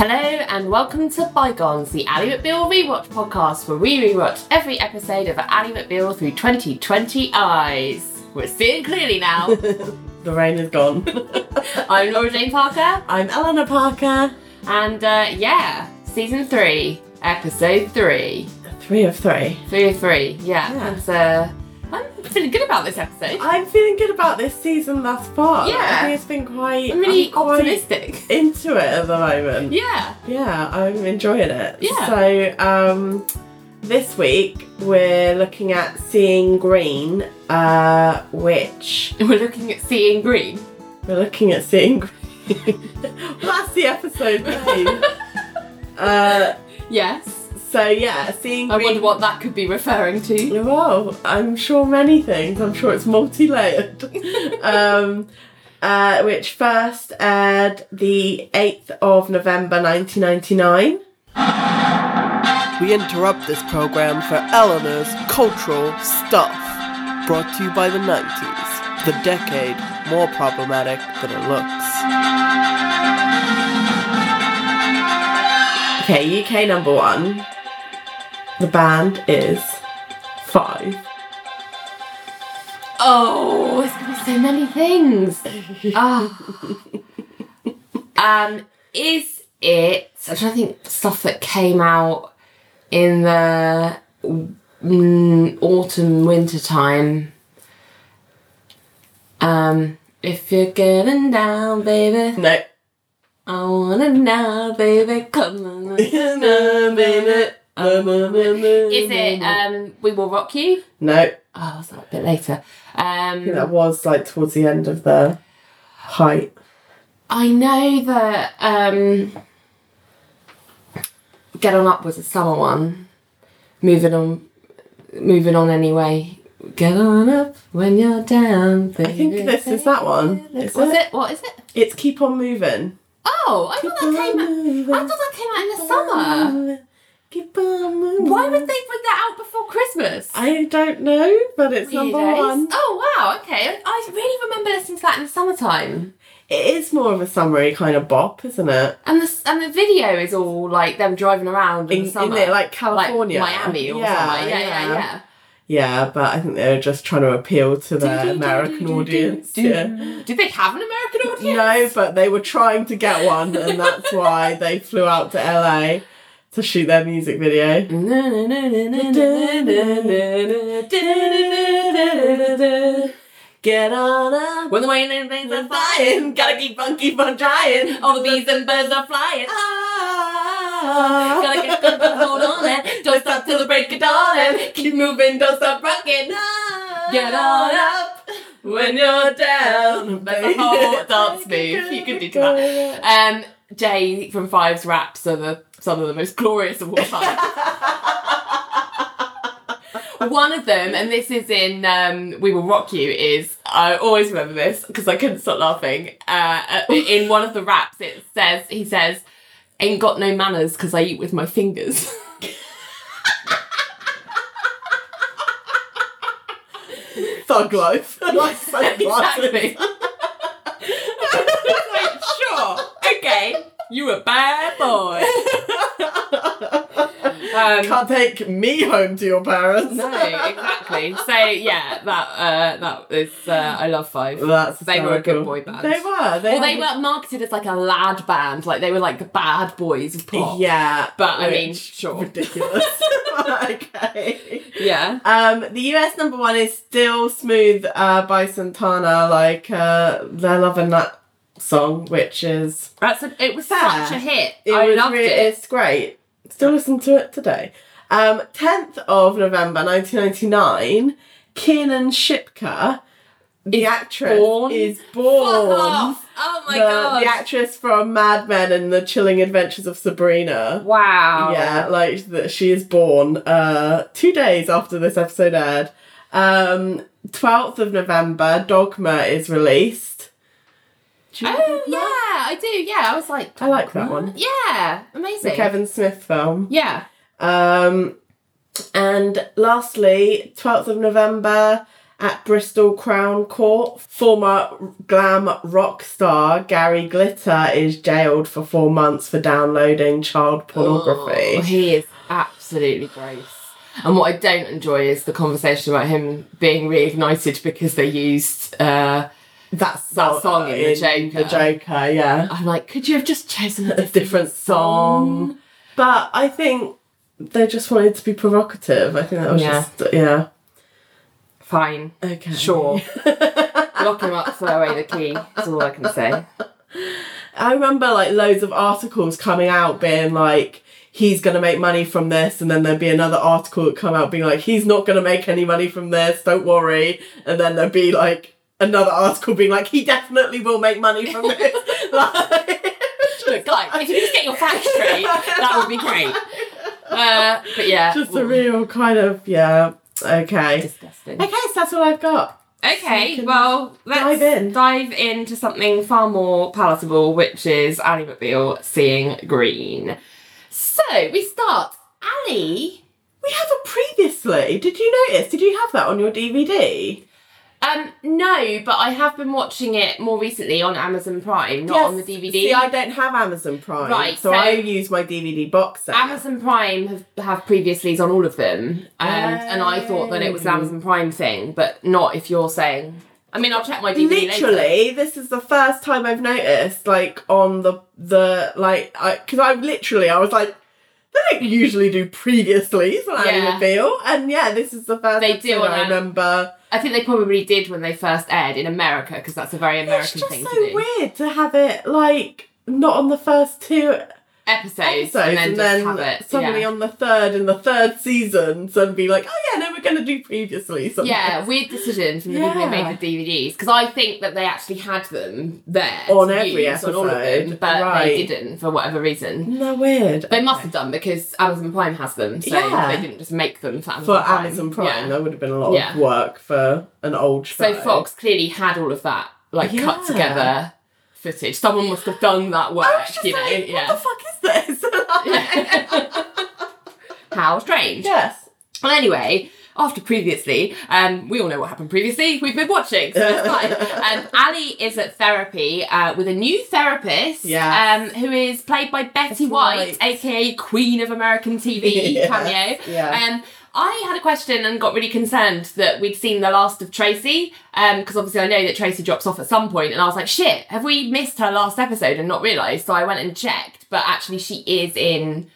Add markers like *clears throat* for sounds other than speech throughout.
Hello and welcome to Bygones, the Ally McBeal rewatch podcast where we rewatch every episode of Ally McBeal through 2020 eyes. We're seeing clearly now. *laughs* The rain is gone. *laughs* I'm Laura Jane Parker, I'm Eleanor Parker. and uh, yeah, season three, episode three. Three of three. Three of three, yeah. Yeah. And, uh, I'm feeling good about this episode. I'm feeling good about this season thus far. Yeah. I think it's been quite. I'm really I'm quite optimistic. *laughs* Into it at the moment. Yeah. Yeah, I'm enjoying it. Yeah. So, um, this week we're looking at Seeing Green, uh, which *laughs* We're looking at seeing green. we're looking at Seeing Green. *laughs* That's the episode name. uh, Yes. So yeah, Seeing I Green. wonder what that could be referring to. Well, I'm sure many things. I'm sure it's multi-layered. *laughs* um, uh, which first aired the 8th of November 1999. We interrupt this program for Eleanor's cultural stuff, brought to you by the 90s, the decade more problematic than it looks. Okay, UK number one. The band is Five. Oh, it's gonna be so many things. Ah. *laughs* um, is it? I'm trying to think stuff that came out in the mm, autumn winter time. Um, if you're getting down, baby, No. I wanna now, baby, come on, *laughs* Is Is it? Um, we will rock you. No. Oh, was that a bit later? I think Um, that was like towards the end of the height. I know that um, Get On Up was a summer one. Moving on, moving on anyway. Get on up when you're down. I think this is that one. Is Was it? it? What is it? It's Keep On Moving. Oh, I thought that came. Out, I thought that came out in the summer. Why would they bring that out before Christmas? I don't know, but it's number Weirdos. one. Oh wow, okay. I- really remember listening to that in the summertime. It is more of a summery kind of bop, isn't it? And the and the video is all like them driving around in, In, the summer, in it, like California, like Miami or somewhere. Yeah, yeah, yeah. Yeah, but I think they were just trying to appeal to the American audience. Yeah. Did they have an American audience? No, but they were trying to get one, and that's why they flew out to LA *laughs* to shoot their music video. Get on up. When the rain and rains are flying, gotta keep on, keep on trying. all the bees and birds are flying. Ah. Gotta get good, but hold on and don't stop till the break of dawn and keep moving, don't stop rocking. Get on up when you're down. That's a whole dance move you can do that. *laughs* Um, Jay from Five's raps are the some of the most glorious of all time. One of them, and this is in um, "We Will Rock You," is I always remember this because I couldn't stop laughing. Uh, in one of the raps, it says he says, "Ain't got no manners because I eat with my fingers." Thug life. *laughs* like sunglasses. exactly. *laughs* like, sure, okay, you a bad boy. *laughs* um, Can't take me home to your parents. no, exactly. So yeah, that uh, that is uh, I love Five. That's They were a good boy band. They were. They, Well, they were. marketed as like a lad band, like they were like the bad boys of pop. Yeah, But, I mean, sure. ridiculous. *laughs* *laughs* okay. Yeah. Um, the US number one is still "Smooth" uh, by Santana. Like uh, they're loving that song, which is That's a, it was Fair. such a hit. it I loved it. It's great. Still listen to it today. Um, 10th of November 1999, Kiernan Shipka, the actress, born? is born. Oh my the, god. the actress from Mad Men and The Chilling Adventures of Sabrina. wow. Yeah, like that she is born uh two days after this episode aired. Um 12th of November, Dogma is released. Oh yeah, I do. Yeah, I was like, I like that one. yeah, amazing. The. Kevin Smith film. Yeah. Um and lastly, 12th of November, At Bristol Crown Court, former glam rock star Gary Glitter is jailed for four months for downloading child pornography. Oh, he is absolutely gross. And what I don't enjoy is the conversation about him being reignited because they used. Uh, That's That song in The Joker. The Joker, yeah. I'm like, could you have just chosen a A different, different song. But I think they just wanted to be provocative. I think that was Yeah. just, yeah. Fine, Okay. sure. *laughs* Lock him up, throw away the key. That's all I can say. I remember like loads of articles coming out being like, he's going to make money from this, and then there'd be another article that come out being like, he's not going to make any money from this, don't worry. And then there'd be like another article being like, he definitely will make money from *laughs* this. like, Look, guys, if you could just get your facts straight, that would be great. Uh, but yeah, just a real kind of, yeah, okay. disgusting. Okay, so that's all I've got. Okay, can well, let's dive in. dive into something far more palatable, which is Ally McBeal seeing green. So we start. Ally, We have a previously. Did you notice? Did you have that on your DVD? Um, no, but I have been watching it more recently on Amazon Prime, not on the DVD. See, I don't have Amazon Prime, Right, so, so- I use my DVD box set. Amazon Prime have, have previouslys on all of them, and and I thought that it was an Oh. Amazon Prime thing, but not if you're saying. I mean, I'll check my DVD later. literally, this is the first time I've noticed, like on the the like, I because I, literally I was like, they don't usually do previously on Yeah. Ally McBeal, and yeah, this is the first. They do I remember. I think they probably did when they first aired in America because that's a very It's American just thing so to do. weird to have it like not on the first two Episodes, episodes and then and just then have it. suddenly yeah. on the third in the third season and be like, oh yeah, no, we're gonna do previously something. yeah, weird decision from the people who Yeah. made the DVDs because I think that they actually had them there On every use on all of them, episode, but right. they didn't for whatever reason. No weird. They must have done because Amazon Prime has them, so Yeah. they didn't just make them for Amazon for Prime. Amazon Prime, Yeah. that would have been a lot Yeah. of work for an old show. So Fox clearly had all of that, like Yeah. cut together footage. Someone must have done that work, I was just you know? like, yeah. what the fuck this? *laughs* How strange. yes. Well, anyway, after previously, um, we all know what happened previously. We've been watching, so it's fine. *laughs* Um, Ali is at therapy uh, with a new therapist, Yes. um, who is played by Betty White, White. aka Queen of American TV *laughs* Yes, cameo. yeah. Um, I had a question and got really concerned that we'd seen the last of Tracy, because obviously I know that Tracy drops off at some point, and I was like, shit, have we missed her last episode and not realised? So I went and checked, but actually she is in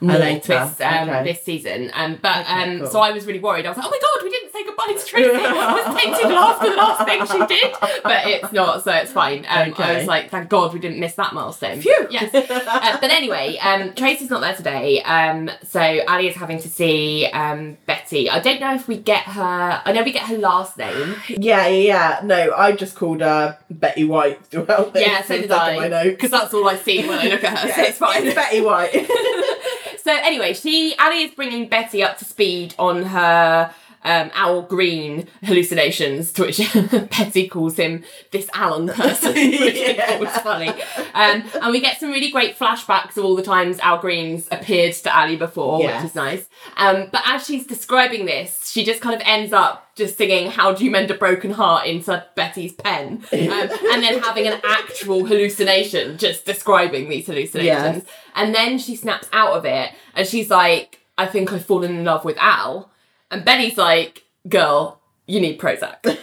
more later, this um, okay. this season. Um, but Okay, um, cool. so I was really worried. I was like, oh my god, we didn't say goodbye to Tracy. I was *laughs* tainted after the last thing she did, but it's not, so it's fine. Um, I was like, thank God we didn't miss that milestone. Phew. Yes. *laughs* Uh, but anyway, um, Tracy's not there today, um, so Ali is having to see um, Betty. I don't know if we get her. I know we get her last name. *sighs* Yeah, yeah, yeah. No, I just called her Betty White throughout this. Yeah, so did instead of my I. Because that's all I see when I look at her, so it's fine. It's Betty White. *laughs* So anyway, she Ali is bringing Betty up to speed on her um, Al Green hallucinations, to which *laughs* Betty calls him this Alan person, *laughs* which thought was funny. Um, and we get some really great flashbacks of all the times Al Green's appeared to Ali before, Yes. which is nice. Um, but as she's describing this, she just kind of ends up just singing "How Do You Mend a Broken Heart" into Betty's pen, um, and then having an actual hallucination just describing these hallucinations. Yes. And then she snaps out of it and she's like, I think I've fallen in love with Al. And Benny's like, girl, you need Prozac. *laughs* and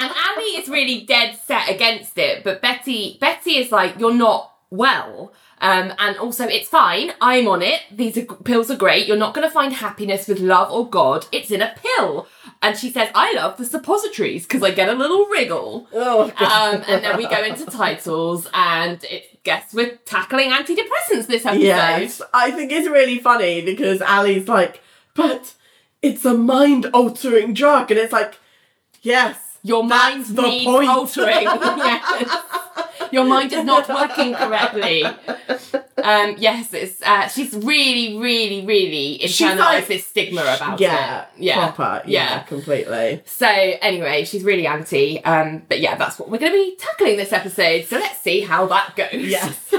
Ali is really dead set against it, but Betty Betty is like, you're not well. Um, and also, it's fine. I'm on it. These are, pills are great. You're not going to find happiness with love or God. It's in a pill. And she says, I love the suppositories because I get a little wriggle. oh, God. Um, and then we go into titles, and it guess we're tackling antidepressants this episode. Yes, I think it's really funny because Ali's like, but it's a mind altering drug, and it's like, yes, Your mind That's the needs point. altering. *laughs* Yes. Your mind is not working correctly. Um, yes, it's uh, she's really, really, really internalized like- this stigma about yeah, it. Yeah, proper, yeah, Yeah. completely. So anyway, she's really anti. Um, but yeah, that's what we're going to be tackling this episode. So let's see how that goes. Yes, *laughs*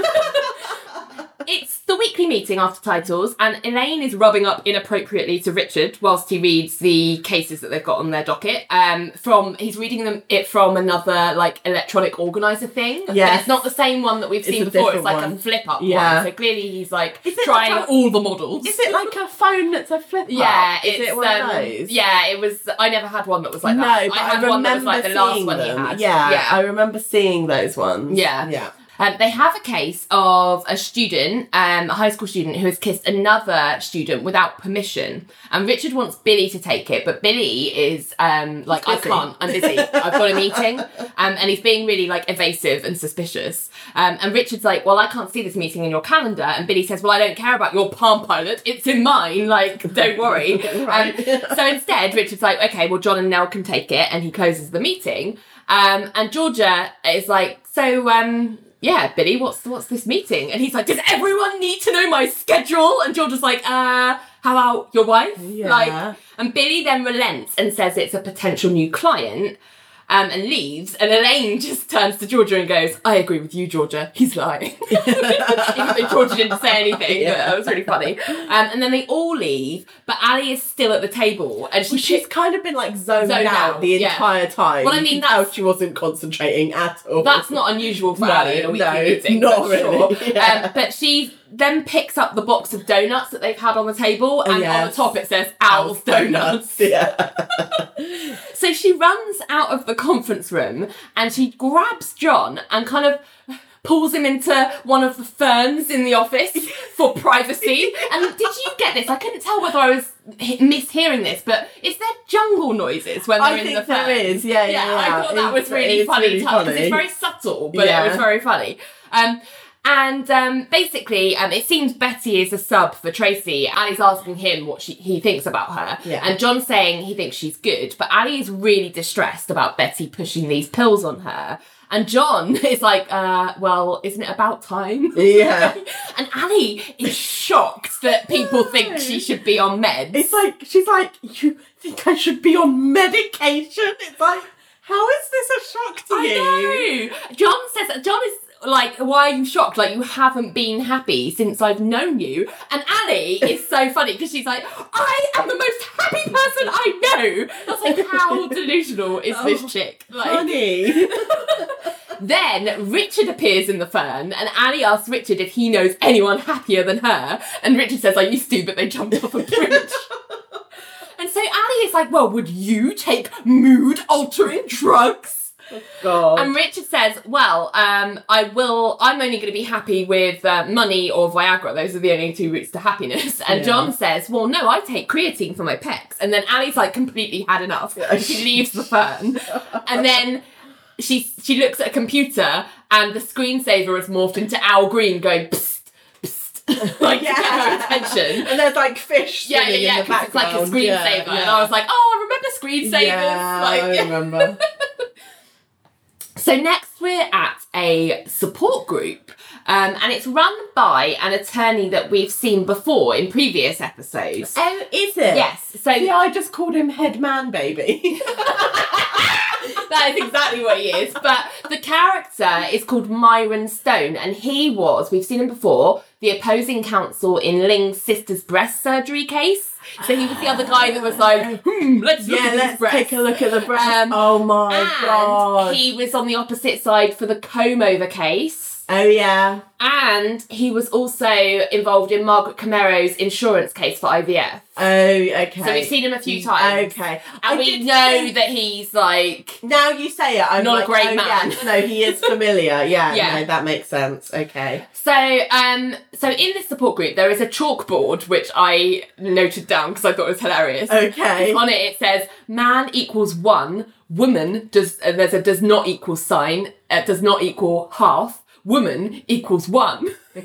it's the weekly meeting after titles, and Elaine is rubbing up inappropriately to Richard whilst he reads the cases that they've got on their docket. Um, from he's reading them it from another like electronic organizer thing. Yeah, it's not the same one that we've It's seen before. It's like a flip up Yeah. one. So clearly he's like Is trying like a- all the models. Is it like a phone that's a flip? Yeah, up? Is it's it one um, of those? yeah. It was. I never had one that was like no, that. but I I, remember one that was like the last one he had. Yeah, yeah. I remember seeing those ones. Yeah. yeah. Um, they have a case of a student, um, a high school student, who has kissed another student without permission. And Richard wants Billy to take it, but Billy is um, like, I can't, I'm busy, I've got a *laughs* meeting. Um, and he's being really like evasive and suspicious. Um, and Richard's like, well, I can't see this meeting in your calendar. And Billy says, well, I don't care about your Palm Pilot, it's in mine, like, don't worry. *laughs* Right. Um, so instead, Richard's like, okay, well, John and Nell can take it, and he closes the meeting. Um, and Georgia is like, so, um, yeah, Billy, what's what's this meeting? And he's like, does everyone need to know my schedule? And George is like, uh, how about your wife? Yeah. Like, and Billy then relents and says it's a potential new client. Um, and leaves, and Elaine just turns to Georgia and goes, "I agree with you, Georgia. He's lying." *laughs* Even though Georgia didn't say anything, but Yeah. that was really funny. Um, and then they all leave, but Ali is still at the table, and she Well, she's kind of been like zoned, Zoned out, out, the yeah. entire time. Well, I mean, that's- she wasn't concentrating at all. That's not unusual for No, Ali in a weekly no, meeting. not really, Sure. *laughs* yeah. Um, but she then picks up the box of donuts that they've had on the table, and on the Oh, top it says Owl's Donuts. *laughs* Yeah. *laughs* So she runs out of the conference room and she grabs John and kind of pulls him into one of the ferns in the office for privacy. *laughs* And did you get this? I couldn't tell whether I was he- mishearing this, but is there jungle noises when they're I in the fern? there is. Yeah, yeah, yeah. I thought that It's- was really funny. really funny. It's very subtle, but Yeah. it was very funny. Um, and um, basically, um, it seems Betty is a sub for Tracy. Ali's asking him what she, he thinks about her. Yeah. And John's saying he thinks she's good, but Ali is really distressed about Betty pushing these pills on her. And John *laughs* is like, uh, well, isn't it about time? Yeah. *laughs* and Ali is shocked that people think she should be on meds. It's like she's like, you think I should be on medication? It's like, how is this a shock to you? I know. John says John is like, why are you shocked? Like you haven't been happy since I've known you. And Ali is so funny because she's like, I am the most happy person I know. That's like, how *laughs* delusional is Oh, this chick? Like, Honey. *laughs* then Richard appears in the fern, and Ali asks Richard if he knows anyone happier than her. And Richard says, I used to, but they jumped off a bridge. *laughs* and so Ali is like, Well, would you take mood altering drugs? God. And Richard says, "Well, um, I will. I'm only going to be happy with uh, money or Viagra. Those are the only two routes to happiness." And Yeah. John says, "Well, no, I take creatine for my pecs." And then Ali's like completely had enough. Yeah. She leaves the fern, and then she she looks at a computer, and the screensaver has morphed into Al Green going psst, psst, *laughs* like to get her attention. *laughs* And there's like fish Yeah, yeah, swimming yeah. in the 'cause it's like a screensaver, Yeah, and. I was like, "Oh, I remember screensavers." Yeah, like, I remember. *laughs* So next we're at a support group, um, and it's run by an attorney that we've seen before in previous episodes. oh, is it? Yes, so Yeah, I just called him head man baby. *laughs* that is exactly what he is. But the character is called Myron Stone, and he was, we've seen him before, the opposing counsel in Ling's sister's breast surgery case. So he was the other guy that was like, *sighs* hmm, let's look yeah, at his let's breast. take a look at the breast. Um, oh my and god. he was on the opposite side for the comb over case. Oh yeah. And he was also involved in Margaret Camero's insurance case for IVF. Oh, okay. So we've seen him a few times. Okay. And I we know think- that he's like Now you say it, I'm Not a great oh, man. yes, no, he is familiar. *laughs* Yeah, Yeah. no, that makes sense. Okay. so um so in this support group there is a chalkboard which I noted down because I thought it was hilarious. Okay. On it it says man equals one, woman does uh, there's a does not equal sign, uh, does not equal half, woman equals one. *laughs*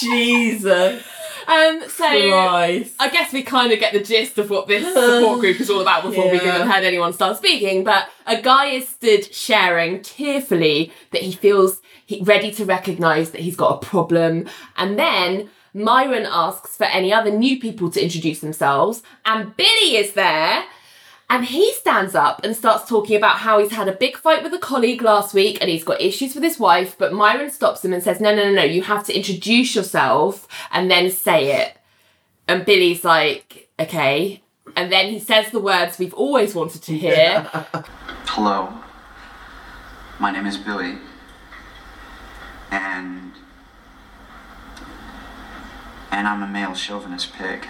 Jesus Um so Christ. I guess we kind of get the gist of what this support group is all about before we've even heard anyone start speaking. But a guy is stood sharing tearfully that he feels he, ready to recognise that he's got a problem. And then Myron asks for any other new people to introduce themselves. And Billy is there. And he stands up and starts talking about how he's had a big fight with a colleague last week and he's got issues with his wife. But Myron stops him and says, No, no, no, no, you have to introduce yourself and then say it. And Billy's like, Okay. And then he says the words we've always wanted to hear. *laughs* Hello. My name is Billy. And. And I'm a male chauvinist pig.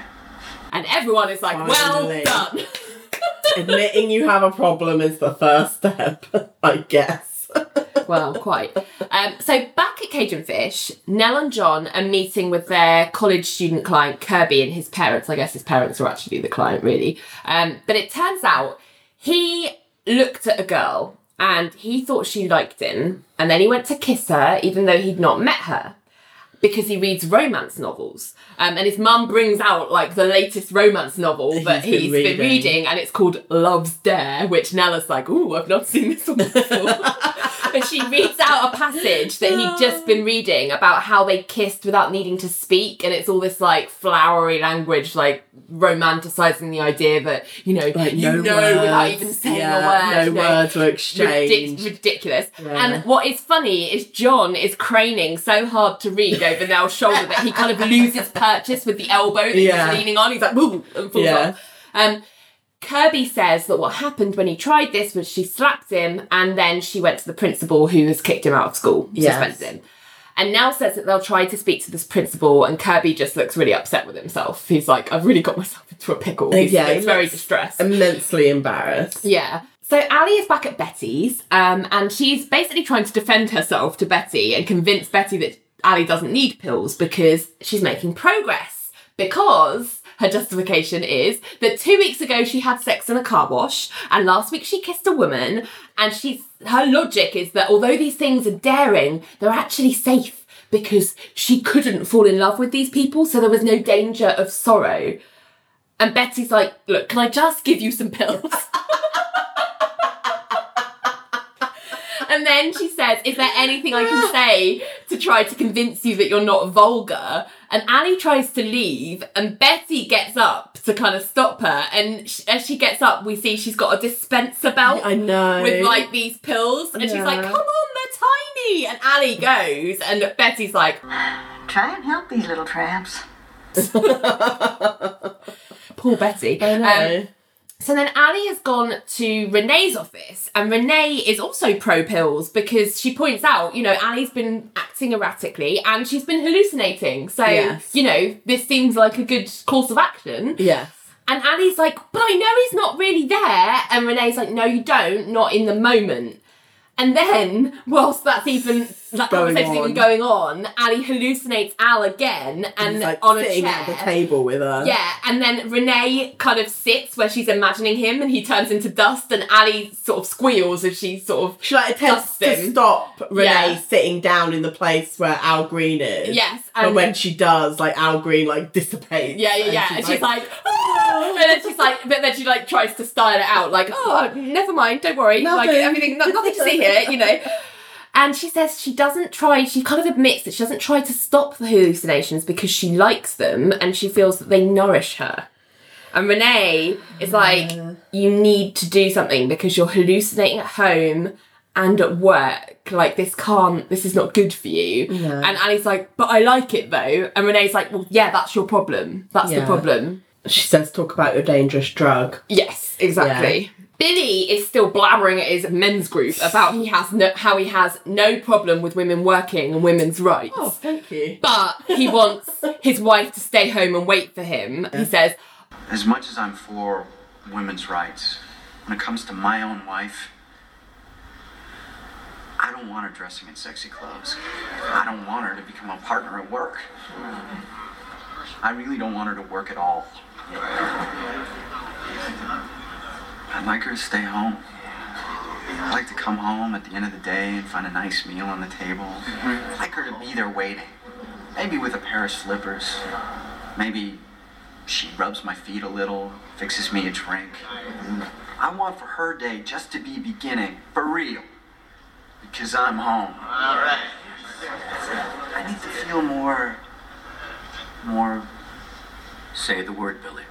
And everyone is like, Finally. Well done. *laughs* Admitting you have a problem is the first step, I guess. well, quite. Um, so back at Cage and Fish, Nell and John are meeting with their college student client Kirby and his parents. I guess his parents are actually the client, really. Um, but it turns out he looked at a girl and he thought she liked him, and then he went to kiss her, even though he'd not met her. Because he reads romance novels, um, and his mum brings out like the latest romance novel that He's he's been been reading. reading, and it's called Love's Dare, which Nella's like, "Ooh, I've not seen this one before." *laughs* but she reads out a passage that he'd just been reading about how they kissed without needing to speak, and it's all this like flowery language, like romanticizing the idea that you know Like, you no know words. without even saying Yeah, a word. no words were Ridic- ridiculous. Yeah. And what is funny is John is craning so hard to read *laughs* over Nell's shoulder that he kind of loses purchase with the elbow that Yeah. he's leaning on. He's like, "Woo!" and falls Yeah. off. Um, Kirby says that what happened when he tried this was she slapped him and then she went to the principal who has kicked him out of school, Yes. suspended him. And Nell says that they'll try to speak to this principal, and Kirby just looks really upset with himself. He's like, I've really got myself into a pickle. He's, Yeah, he's very distressed. Immensely embarrassed. Yeah. So Ali is back at Betty's, um, and she's basically trying to defend herself to Betty and convince Betty that Ali doesn't need pills because she's making progress. Because her justification is that two weeks ago she had sex in a car wash, and last week she kissed a woman, and she's her logic is that although these things are daring, they're actually safe because she couldn't fall in love with these people, so there was no danger of sorrow. And Betty's like, look, can I just give you some pills? *laughs* and then she says, Is there anything I can say to try to convince you that you're not vulgar? And Ali tries to leave, and Betty gets up to kind of stop her. And sh- as she gets up, we see she's got a dispenser belt I know. with like these pills. And she's like, Come on, they're tiny. And Ali goes, and Betty's like, Try and help these little tramps. *laughs* *laughs* Poor Betty. I know. Um, So then Ali has gone to Renee's office, and Renee is also pro pills because she points out, you know, Ali's been acting erratically and she's been hallucinating. So, Yes. you know, this seems like a good course of action. yes. And Ali's like, but I know he's not really there. And Renee's like, no, you don't, not in the moment. And then, *laughs* whilst that's even that Going conversation's even on. going on, Ali hallucinates Al again and He's like on a sitting chair. at the table with her. Yeah, and then Renee kind of sits where she's imagining him and he turns into dust and Ali sort of squeals as she sort of She like attempts to Dustin. stop Renee Yeah. sitting down in the place where Al Green is. Yes, But and- when she does, like Al Green like dissipates. Yeah, yeah, yeah. And she's like, "Ah," and then she's like, but then she like tries to style it out, like, oh, never mind, don't worry, like Nothing. everything, no, nothing to see here, you know. *laughs* And she says she doesn't try. She kind of admits that she doesn't try to stop the hallucinations because she likes them and she feels that they nourish her. And Renee is like, you need to do something because you're hallucinating at home and at work. Like this can't. This is not good for you. And Ali's like, but I like it though. And Renee's like, well, yeah, that's your problem. That's the problem. she says, talk about your dangerous drug. Yes, exactly. Billy is still blabbering at his men's group about he has no, how he has no problem with women working and women's rights. Oh, thank you. But he wants his wife to stay home and wait for him. He says, As much as I'm for women's rights, when it comes to my own wife, I don't want her dressing in sexy clothes. I don't want her to become a partner at work. I really don't want her to work at all. I'd like her to stay home. I'd like to come home at the end of the day and find a nice meal on the table. Mm-hmm. I'd like her to be there waiting. Maybe with a pair of slippers. Maybe she rubs my feet a little, fixes me a drink. I want for her day just to be beginning, for real. Because I'm home. Alright. I need to feel more. more. Say the word, Billy.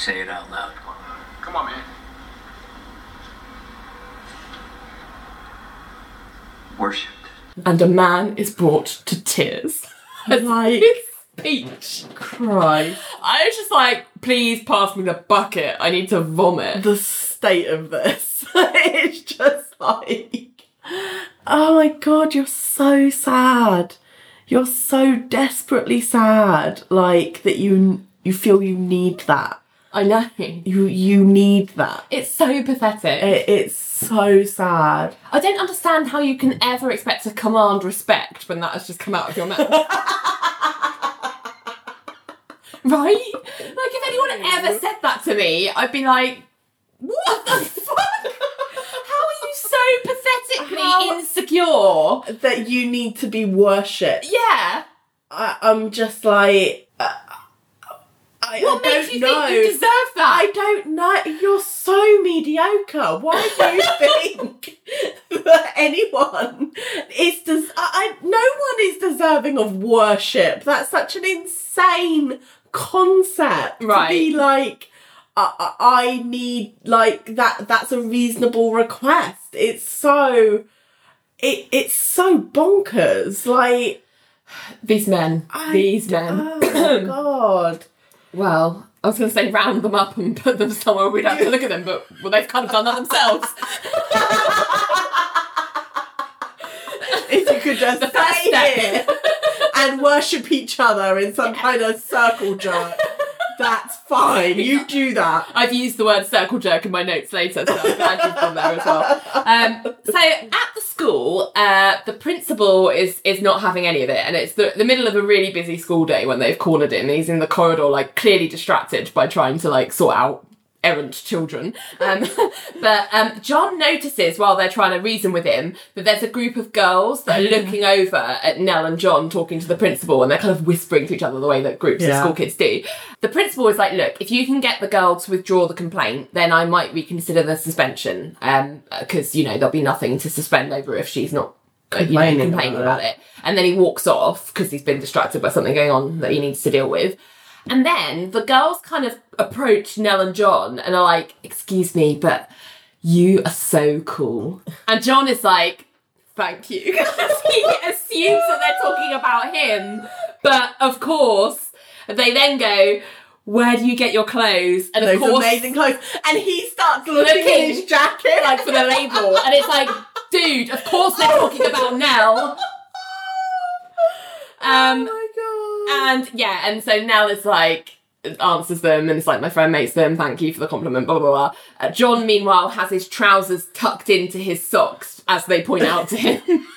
Say it out loud. Come on, man. Worshipped. And a man is brought to tears. *laughs* Like, Peach. Christ. I was just like, please pass me the bucket. I need to vomit. The state of this. *laughs* it's just like, oh my god, you're so sad. You're so desperately sad. Like, that you you feel you need that. I know. You you need that. It's so pathetic. It, it's so sad. I don't understand how you can ever expect to command respect when that has just come out of your mouth. *laughs* right? Like, if anyone ever said that to me, I'd be like, what the *laughs* fuck? How are you so pathetically How- insecure? That you need to be worshipped. Yeah. I, I'm just like, uh, I, What I makes don't you know. think you deserve that? I don't know. You're so mediocre. Why do you *laughs* think that anyone is des- I, I, no one is deserving of worship. That's such an insane concept to Right. be like. I, I I need like that. That's a reasonable request. It's so, it it's so bonkers. Like These men. I- These men. oh *clears throat* god. Well, I was going to say round them up and put them somewhere we'd have to look at them, but well, they've kind of done that themselves. if you could just stay here and worship each other in some kind of circle jerk, that's fine. You do that. I've used the word circle jerk in my notes later, so I'm glad you've gone there as well. Um, so at the school, uh, the principal is is not having any of it, and it's the, the middle of a really busy school day when they've cornered him. And he's in the corridor, like clearly distracted by trying to like sort out errant children. Um, *laughs* but um, John notices while they're trying to reason with him that there's a group of girls that are *laughs* looking over at Nell and John talking to the principal and they're kind of whispering to each other the way that groups of school kids do. The principal is like, look, if you can get the girl to withdraw the complaint, then I might reconsider the suspension. Um, because, you know, there'll be nothing to suspend over if she's not uh, you know, Complaining complaining about about it. And then he walks off because he's been distracted by something going on that he needs to deal with. And then the girls kind of approach Nell and John and are like, excuse me, but you are so cool. And John is like, thank you. *laughs* he assumes that they're talking about him. But of course, they then go, where do you get your clothes? And of course, amazing clothes. And he starts looking, Looking, in his jacket. like for the label. And it's like, dude, of course they're talking about Nell. *laughs* Um. And yeah, and so Nell is like answers them and it's like my friend makes them thank you for the compliment blah blah blah uh, john meanwhile has his trousers tucked into his socks as they point out to him *laughs*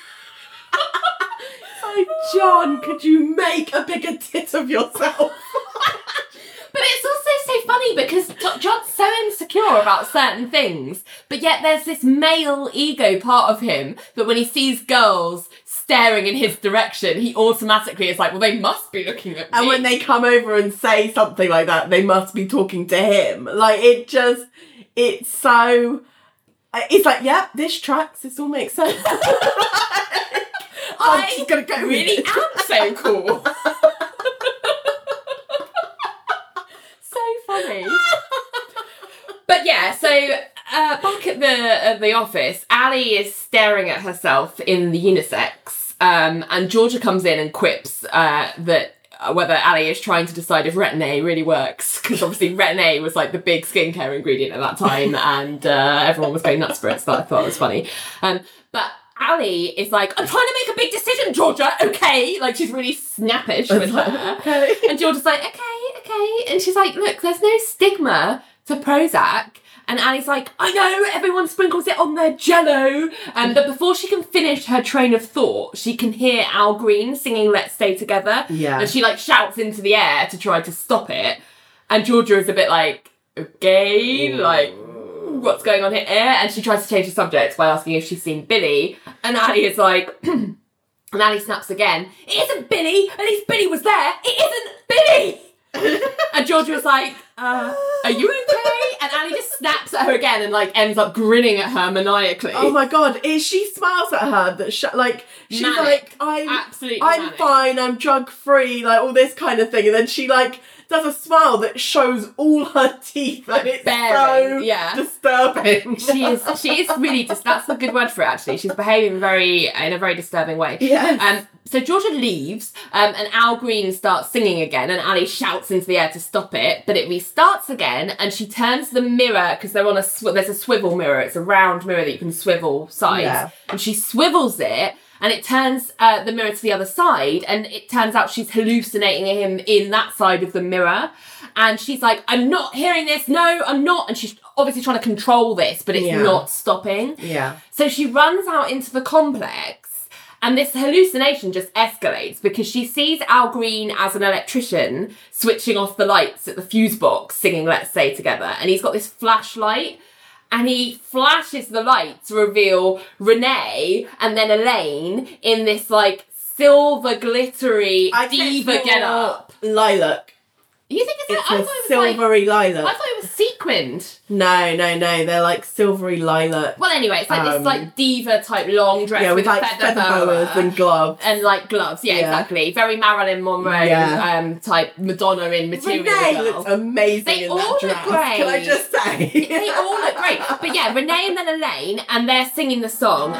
Oh, John, could you make a bigger tit of yourself? *laughs* but it's also so funny because Jo- john's so insecure about certain things but yet there's this male ego part of him that when he sees girls staring in his direction he automatically is like well they must be looking at me And when they come over and say something like that, they must be talking to him. Like it just, it's so. It's like, yeah, this tracks. This all makes sense. *laughs* I'm just gonna go really it. am so cool. *laughs* so funny. But yeah, so uh, back at the at the office, Ali is staring at herself in the unisex, um, and Georgia comes in and quips uh, that uh, whether Ali is trying to decide if Retin-A really works because obviously Retin-A was like the big skincare ingredient at that time, *laughs* and uh, everyone was going nuts for it. So I thought it was funny. Um, but Ali is like, I'm trying to make a big decision, Georgia. Okay, like she's really snappish with her. okay. And Georgia's like, okay, okay. And she's like, look, there's no stigma to Prozac. And Ali's like, I know, everyone sprinkles it on their jello. Um, but before she can finish her train of thought, she can hear Al Green singing Let's Stay Together. Yeah. And she like shouts into the air to try to stop it. And Georgia is a bit like, okay, like, what's going on here? And she tries to change the subject by asking if she's seen Billy. And Ali is like, *clears throat* and Ali snaps again, it isn't Billy, at least Billy was there, it isn't Billy! *laughs* and Georgia was like, uh, are you okay? And Ali just snaps at her again and like ends up grinning at her maniacally. Oh my god, is she smiles at her that sh- like she's Manic. like I'm Absolutely I'm manic. fine, I'm drug free, like all this kind of thing, and then she like does a smile that shows all her teeth, and it's Baring, so yeah. disturbing. *laughs* she is she is really just that's a good word for it actually she's behaving very in a very disturbing way Yes. um so Georgia leaves um, and Al Green starts singing again and Ali shouts into the air to stop it but it restarts again and she turns the mirror because they're on a sw- there's a swivel mirror it's a round mirror that you can swivel sides Yeah. and she swivels it and it turns uh, the mirror to the other side and it turns out she's hallucinating him in that side of the mirror and she's like i'm not hearing this no i'm not and she's obviously trying to control this but it's Yeah. not stopping yeah. so she runs out into the complex and this hallucination just escalates because she sees Al Green as an electrician switching off the lights at the fuse box singing Let's Stay Together. And he's got this flashlight and he flashes the light to reveal Renee and then Elaine in this like silver glittery I diva get up. Lilac. You think it's, It's I a thought it was like, silvery lilac. I thought it was sequined. No, no, no. They're like silvery lilac. Well, anyway, it's like this Um, like diva type long dress yeah, with a like feather boas boa. and gloves. and like gloves, yeah, Yeah. exactly. Very Marilyn Monroe Yeah. um, type Madonna in Material Renee Girl. looks amazing They in all that look dress. great. Can I just say? they all look great. But yeah, Renee and then Elaine, and they're singing the song.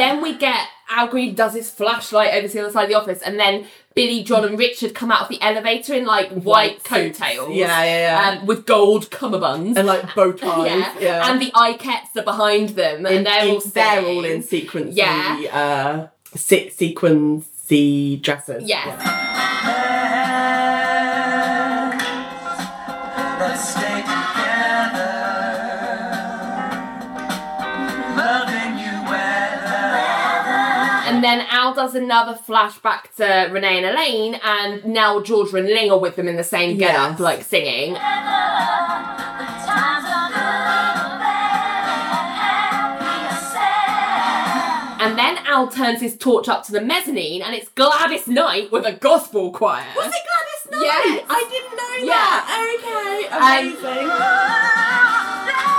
And then we get Al Green does his flashlight over to the other side of the office, and then Billy, John, and Richard come out of the elevator in like white, White coattails. Yeah, yeah, yeah. Um, with gold cummerbunds. and like bow *laughs* ties. yeah. yeah. and the Ikettes are behind them, and In- they're in- all they're all in sequence. Yeah. Uh, se- sequency dresses. Yes. Let's then Al does another flashback to Renee and Elaine, and now Georgia and Ling are with them in the same get up, Yes. like singing. Times are good, bad, happy, sad. And then Al turns his torch up to the mezzanine, and it's Gladys Knight with a gospel choir. Was it Gladys Knight? Yes. I didn't know Yeah. that. Okay, um, amazing. Let's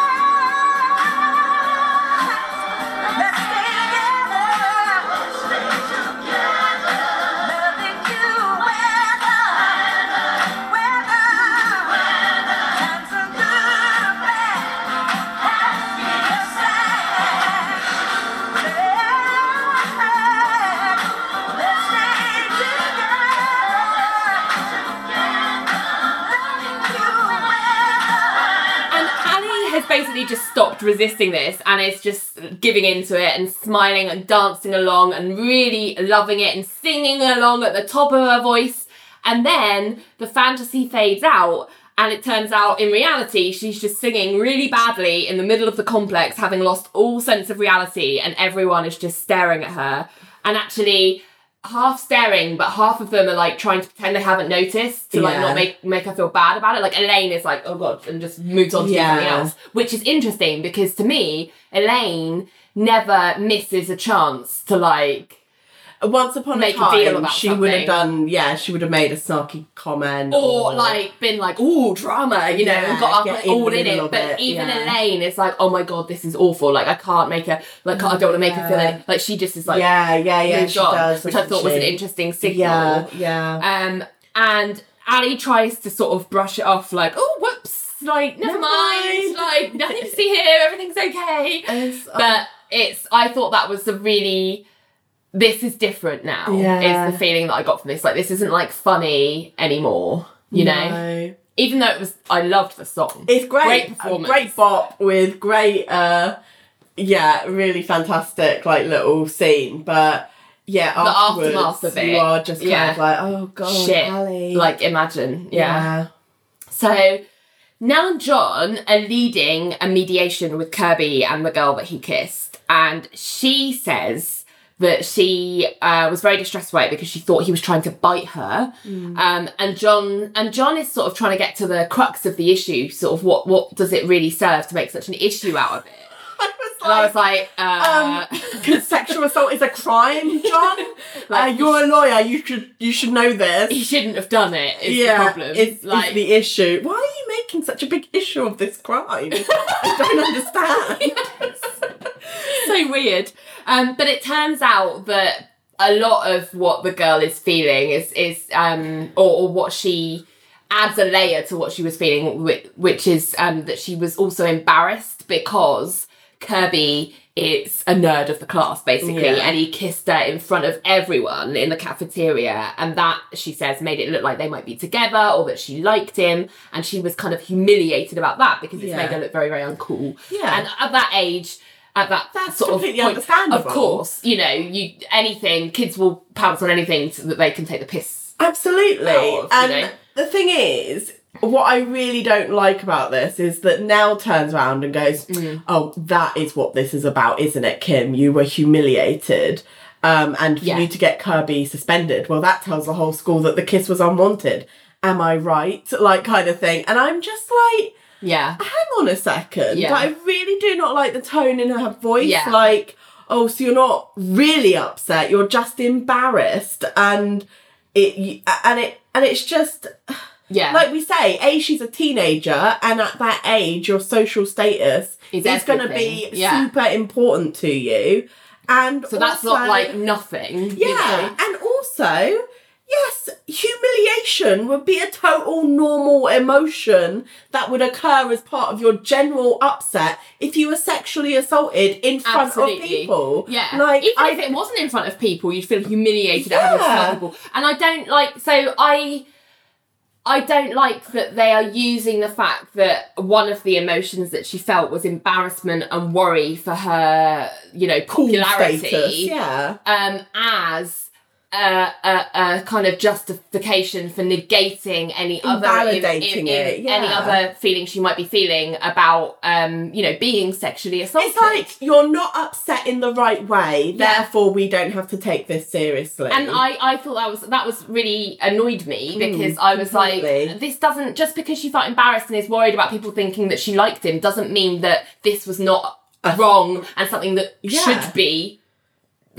basically just stopped resisting this and is just giving into it and smiling and dancing along and really loving it and singing along at the top of her voice. And then the fantasy fades out. And it turns out in reality, she's just singing really badly in the middle of the complex, having lost all sense of reality, and everyone is just staring at her. And actually, half staring, but half of them are like trying to pretend they haven't noticed to like Yeah. not make make her feel bad about it. Like Elaine is like, oh god, and just moves on to do something Yeah. else, which is interesting because to me, Elaine never misses a chance to like. Once upon Make a time, deal about she would have done. Yeah, she would have made a snarky comment, Or like been like, oh drama, you know, and got up like, in all in it. But it, even yeah. Elaine is like, oh my god, this is awful. Like I can't make her like I don't want to make her feel Yeah. it. Like she just is like yeah, yeah, yeah. She on, does, which I thought was an interesting signal. Yeah, yeah. Um, and Ali tries to sort of brush it off, like, oh, whoops, like, never, Never mind. mind. like, nothing to see here, everything's okay. It's- But it's, I thought that was a really, this is different now, Yeah. is the feeling that I got from this. Like, this isn't like funny anymore, you know? Even though it was, I loved the song. It's great. Great A performance. great bop with great, uh, yeah, really fantastic, like little scene. But yeah, The aftermath of it. you are just kind Yeah. of like, oh god, Shit. Ali. Like, imagine. yeah. yeah. So Nell and John are leading a mediation with Kirby and the girl that he kissed, and she says that she uh, was very distressed by it because she thought he was trying to bite her. Um, and John and John is sort of trying to get to the crux of the issue. Sort of what what does it really serve to make such an issue out of it? I was And I was like, uh, *laughs* because sexual assault is a crime, John. *laughs* Like- uh, you're a lawyer. You should you should know this. he shouldn't have done it. Is yeah, the problem. Is, like, the issue. Why are you making such a big issue of this crime? *laughs* I don't understand. so weird. Um, but it turns out that a lot of what the girl is feeling is is um, or, or what she adds a layer to what she was feeling, which, which is um, that she was also embarrassed because Kirby is a nerd of the class, basically, Yeah. and he kissed her in front of everyone in the cafeteria, and that she says made it look like they might be together or that she liked him, and she was kind of humiliated about that because it's Yeah. made her look very very uncool. Yeah. and at that age. At that That's sort of completely point, understandable. Of course, you know, you anything kids will pounce on anything so that they can take the piss. Absolutely. Out of, you and know. the thing is, what I really don't like about this is that Nelle turns around and goes, Mm. "Oh, that is what this is about, isn't it, Kim? You were humiliated." Um, and Yeah. you need to get Kirby suspended. Well, that tells the whole school that the kiss was unwanted. Am I right? Like, kind of thing. And I'm just like, Yeah, hang on a second. Yeah. I really do not like the tone in her voice. Yeah. Like, oh, so you're not really upset, you're just embarrassed. And it, and it, and it's just, yeah, like we say, A, she's a teenager, and at that age, your social status Is is going to be. Yeah. super important to you. And so that's also- not like nothing. you yeah, know? and also, yes, humiliation would be a total normal emotion that would occur as part of your general upset if you were sexually assaulted in front Absolutely. of people. Yeah. like even I, if it wasn't in front of people, you'd feel humiliated at having Yeah. people. And I don't like so I I don't like that they are using the fact that one of the emotions that she felt was embarrassment and worry for her, you know, cool popularity. status, yeah. um, as a, a, a kind of justification for negating any other it, any yeah. other feeling she might be feeling about um, you know being sexually assaulted. It's like you're not upset in the right way, Yeah. therefore we don't have to take this seriously. and I, I thought that was that was really annoyed me because I was completely. like, this doesn't just because she felt embarrassed and is worried about people thinking that she liked him doesn't mean that this was not wrong and something that Yeah. should be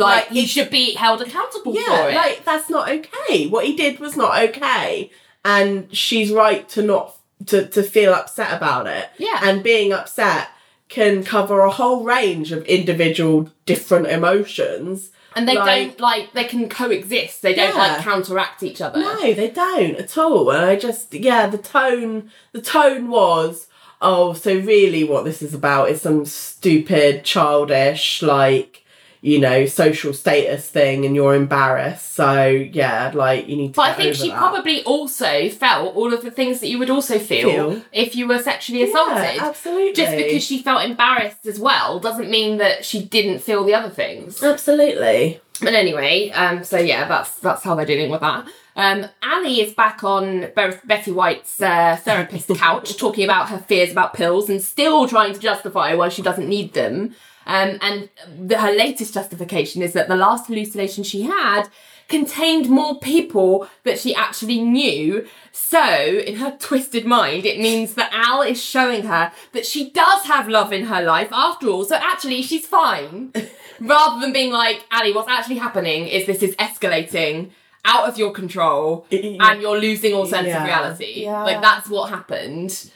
like, Like, he should be held accountable yeah, for it. like that's not okay. What he did was not okay, and she's right to not to to feel upset about it. Yeah. and being upset can cover a whole range of individual different emotions. And they Like- don't like they can coexist. They don't Yeah. like counteract each other. No, they don't at all. And I just yeah, the tone the tone was oh, so really what this is about is some stupid, childish, like you know, social status thing, and you're embarrassed. So yeah, like you need to. But I think she that. probably also felt all of the things that you would also feel, Feel. if you were sexually assaulted. Yeah, absolutely. Just because she felt embarrassed as well doesn't mean that she didn't feel the other things. Absolutely. But anyway, um, so yeah, that's that's how they're dealing with that. Um, Annie is back on Be- Betty White's uh, therapist couch talking about her fears about pills and still trying to justify why she doesn't need them. Um, and the, her latest justification is that the last hallucination she had contained more people that she actually knew. So, in her twisted mind, it means that Al is showing her that she does have love in her life after all. So actually, she's fine. *laughs* Rather than being like, Ally, what's actually happening is this is escalating out of your control and you're losing all sense Yeah. of reality. Yeah. Like that's what happened.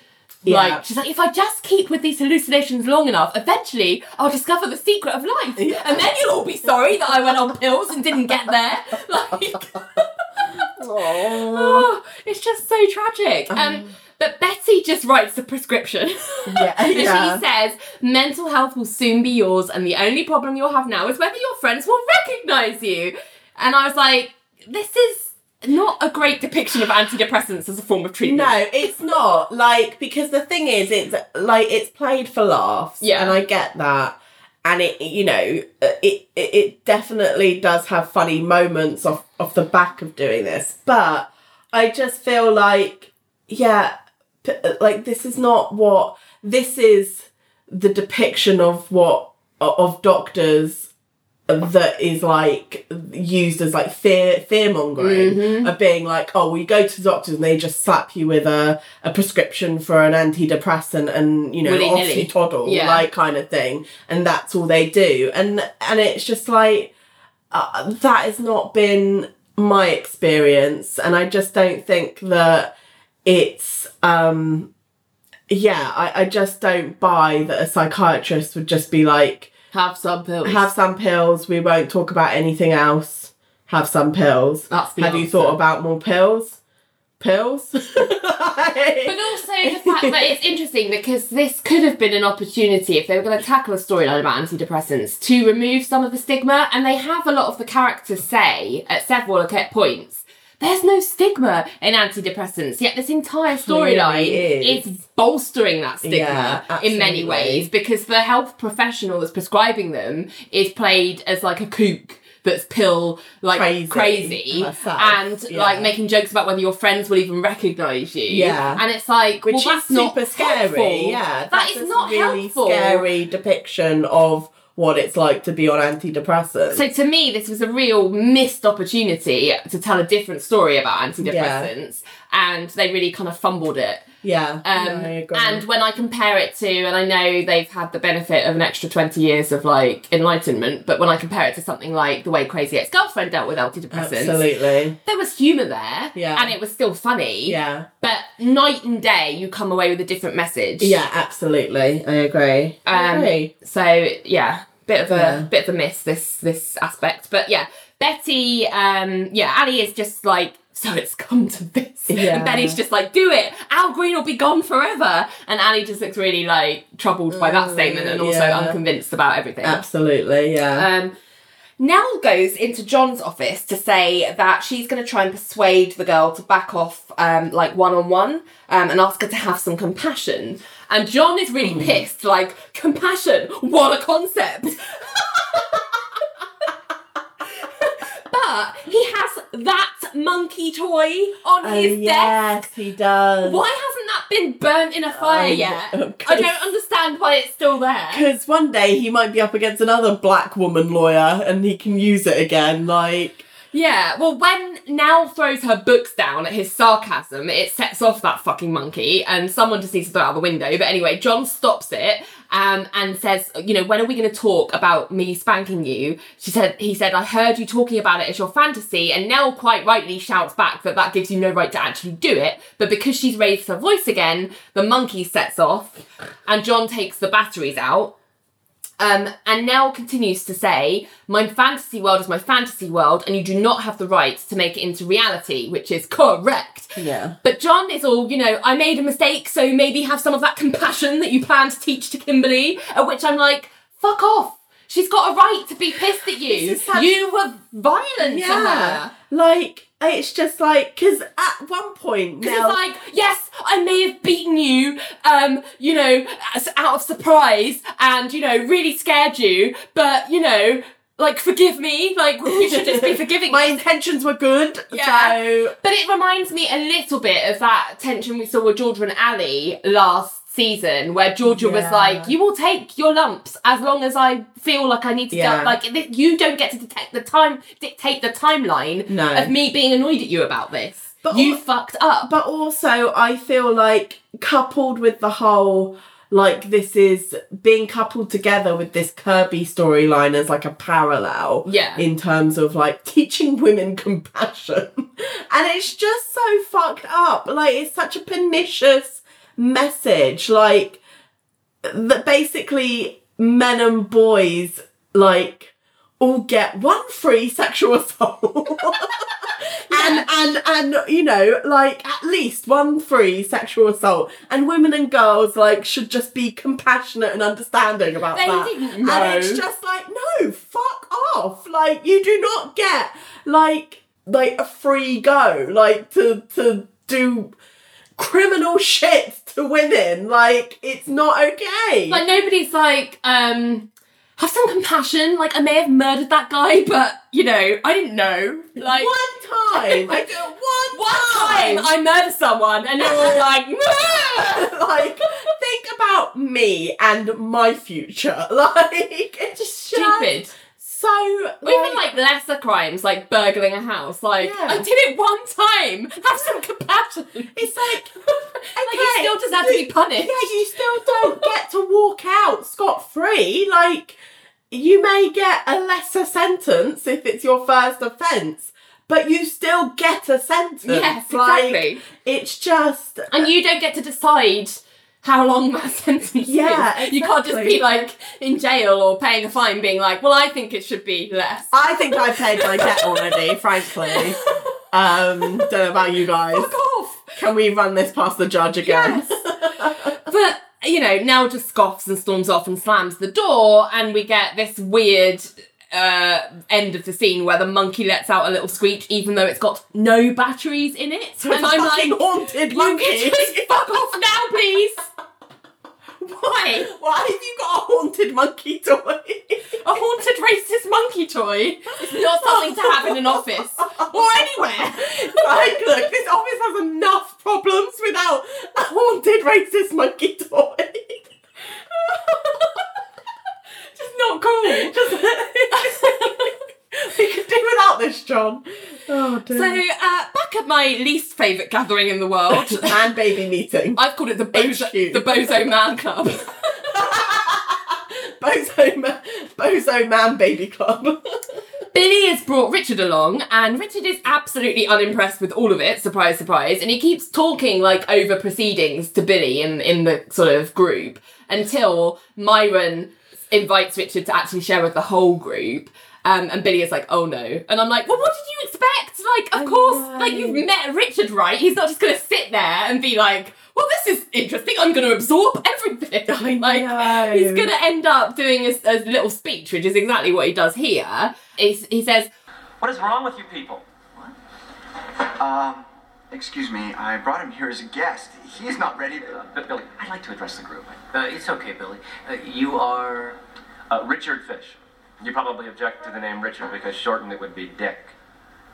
Yeah. Like she's like, if I just keep with these hallucinations long enough, eventually I'll discover the secret of life, Yeah. and then you'll all be sorry that I went on pills and didn't get there. *laughs* Like, *laughs* oh, it's just so tragic. Um, but Betty just writes the prescription. *laughs* Yeah, And yeah. she says, mental health will soon be yours, and the only problem you'll have now is whether your friends will recognise you. And I was like, this is not a great depiction of antidepressants as a form of treatment. No, it's not. Like, because the thing is, it's like, it's played for laughs. Yeah. And I get that. And it, you know, it, it, it definitely does have funny moments off, off the back of doing this. But I just feel like, yeah, like this is not what, this is the depiction of what, of doctors that is like used as like fear fear mongering Mm-hmm. of being like oh well you go to the doctors and they just slap you with a, a prescription for an antidepressant and you know Willy-nilly. off toddle Yeah. like kind of thing and that's all they do and and it's just like uh, that has not been my experience and i just don't think that it's um yeah i, I just don't buy that a psychiatrist would just be like Have some pills. have some pills. We won't talk about anything else. Have some pills. That's the have you thought about more pills? Pills? *laughs* But also the fact that it's interesting because this could have been an opportunity if they were going to tackle a storyline about antidepressants to remove some of the stigma, and they have a lot of the characters say at several oca- points. There's no stigma in antidepressants, yet this entire storyline is. is. bolstering that stigma Yeah, in many ways because the health professional that's prescribing them is played as like a kook that's pill like Crazy crazy, herself, and yeah. like making jokes about whether your friends will even recognize you Yeah. and it's like which well, is that's not super scary helpful. yeah that that's is not really helpful scary depiction of what it's like to be on antidepressants. So to me this was a real missed opportunity to tell a different story about antidepressants and they really kind of fumbled it yeah um, no, I agree. and when I compare it to, and I know they've had the benefit of an extra 20 years of like enlightenment, but when I compare it to something like the way Crazy Ex Girlfriend dealt with antidepressants, absolutely there was humour there, Yeah. and it was still funny, yeah but night and day, you come away with a different message. yeah absolutely i agree I Um, agree. So yeah, bit of a Yeah. bit of a miss this this aspect, but yeah, Betty, um, yeah, Ally is just like. So it's come to this. Yeah. And Betty's just like, do it. Al Green will be gone forever. And Ally just looks really like troubled by that Mm, statement and also yeah. unconvinced about everything. absolutely yeah Um, Nelle goes into John's office to say that she's going to try and persuade the girl to back off, um, like one on one, and ask her to have some compassion. And John is really Hmm. pissed, like compassion. What a concept! *laughs* but he has that monkey toy on oh his desk. yes he does Why hasn't that been burnt in a fire Oh, yet? oh, I don't understand why it's still there. Because one day he might be up against another black woman lawyer and he can use it again. Like, Yeah, well, when Nelle throws her books down at his sarcasm, it sets off that fucking monkey, and someone just needs to throw it out the window. But anyway, John stops it um, and says, "You know, when are we going to talk about me spanking you?" She said, "He said I heard you talking about it as your fantasy," and Nelle quite rightly shouts back that that gives you no right to actually do it. But because she's raised her voice again, the monkey sets off, and John takes the batteries out. Um, and Nelle continues to say, My fantasy world is my fantasy world, and you do not have the right to make it into reality, which is correct. yeah. But John is all, you know, I made a mistake, so maybe have some of that compassion that you plan to teach to Kimberly. At which I'm like, fuck off. She's got a right to be pissed at you. This is such- You were violent to her. Like, it's just like, because at one point, Because it's like, yes, I may have beaten you, um, you know, out of surprise and, you know, really scared you, but, you know, like, forgive me. Like, you should just be *laughs* forgiving my intentions were good. Yeah. So, But it reminds me a little bit of that tension we saw with Georgia and Ally last season, where Georgia was like, "You will take your lumps as long as I feel like I need to." Yeah. Go. Like you don't get to detect the time, dictate the timeline No. of me being annoyed at you about this. But you al- fucked up. but also, I feel like, coupled with the whole. Like this is being coupled together with this Kirby storyline as like a parallel. Yeah. In terms of like teaching women compassion. *laughs* And it's just so fucked up. Like it's such a pernicious message. Like that basically men and boys like all get one free sexual *laughs* assault. *laughs* and and and you know, like at least one free sexual assault. And women and girls like should just be compassionate and understanding about They that. didn't know. And it's just like, no, fuck off. Like you do not get like like a free go, like to to do criminal shit to women. Like it's not okay. Like nobody's like, um, have some compassion. Like I may have murdered that guy, but you know, I didn't know. Like one time, *laughs* I do one, one time I murder someone, and you're all like, *laughs* like think about me and my future. *laughs* Like it's just stupid. so so Or even like lesser crimes, like burgling a house. Like Yeah. I did it one time. Have some compassion. it's like *laughs* like you okay, still deserve to be punished. Yeah, you still don't get to walk out scot free. Like, you may get a lesser sentence if it's your first offence, but you still get a sentence. Yes, Like, exactly. it's just. And you don't get to decide how long that *laughs* sentence Yeah, is. You can't just be like in jail or paying a fine, being like, "Well, I think it should be less." I think I've paid my debt already, *laughs* frankly. Um, don't know about you guys. Fuck off. Can we run this past the judge again? *laughs* But you know, Nelle just scoffs and storms off and slams the door, and we get this weird uh, end of the scene where the monkey lets out a little screech, even though it's got no batteries in it. So it's and I'm like, haunted monkey. just fuck off now, please. *laughs* Why? Why have you got a haunted monkey toy? A haunted racist monkey toy It's not something to have in an office or anywhere. *laughs* like, look, this office has enough problems without a haunted racist monkey toy. *laughs* Just not cool. *laughs* we could do without this, John. Oh, dear. So, uh, back at my least favourite gathering in the world, *laughs* man baby meeting. I've called it the Bozo, HQ. the Bozo Man Club. *laughs* Bozo, ma- Bozo Man Baby Club. Billy has brought Richard along, and Richard is absolutely unimpressed with all of it. Surprise, surprise! And he keeps talking like over proceedings to Billy in in the sort of group until Myron invites Richard to actually share with the whole group. Um, and Billy is like, "Oh no!" And I'm like, "Well, what did you expect? Like, of I course, know. like you've met Richard, right? He's not just going to sit there and be like." Well, this is interesting. I'm going to absorb everything. *laughs* I like know. he's going to end up doing a, a little speech, which is exactly what he does here. He's, he says, What is wrong with you people? Um, excuse me, I brought him here as a guest. He's not ready to. Uh, Bi- Billy, I'd like to address the group. Uh, it's okay, Billy. Uh, you are uh, Richard Fish. You probably object to the name Richard because shortened it would be Dick.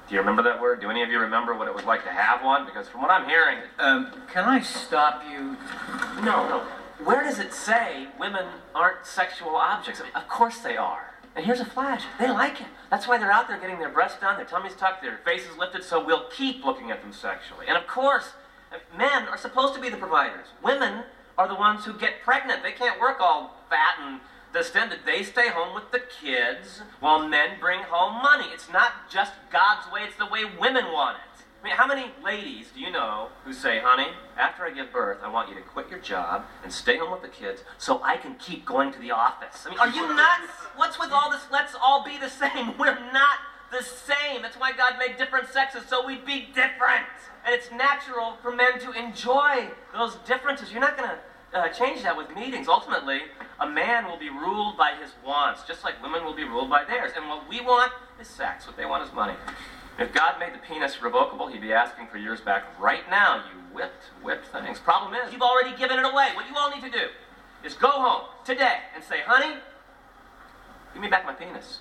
Do you remember that word? Do any of you remember what it was like to have one? Because from what I'm hearing, Um, can I stop you? no, no. Where does it say women aren't sexual objects? I mean, of course they are. And here's a flash. They like it. That's why they're out there getting their breasts done, their tummies tucked, their faces lifted, so we'll keep looking at them sexually. And of course, men are supposed to be the providers. Women are the ones who get pregnant. They can't work all fat and distended. They stay home with the kids while men bring home money. It's not just God's way, it's the way women want it. I mean, how many ladies do you know who say, honey, after I give birth, I want you to quit your job and stay home with the kids so I can keep going to the office? I mean, are you nuts? What's with all this? Let's all be the same. *laughs* We're not the same. That's why God made different sexes, so we'd be different. And it's natural for men to enjoy those differences. You're not going to uh, change that with meetings. Ultimately, a man will be ruled by his wants, just like women will be ruled by theirs. And what we want is sex. What they want is money. If God made the penis revocable, he'd be asking for yours back right now, you whipped, whipped things. Problem is, you've already given it away. What you all need to do is go home today and say, honey, give me back my penis.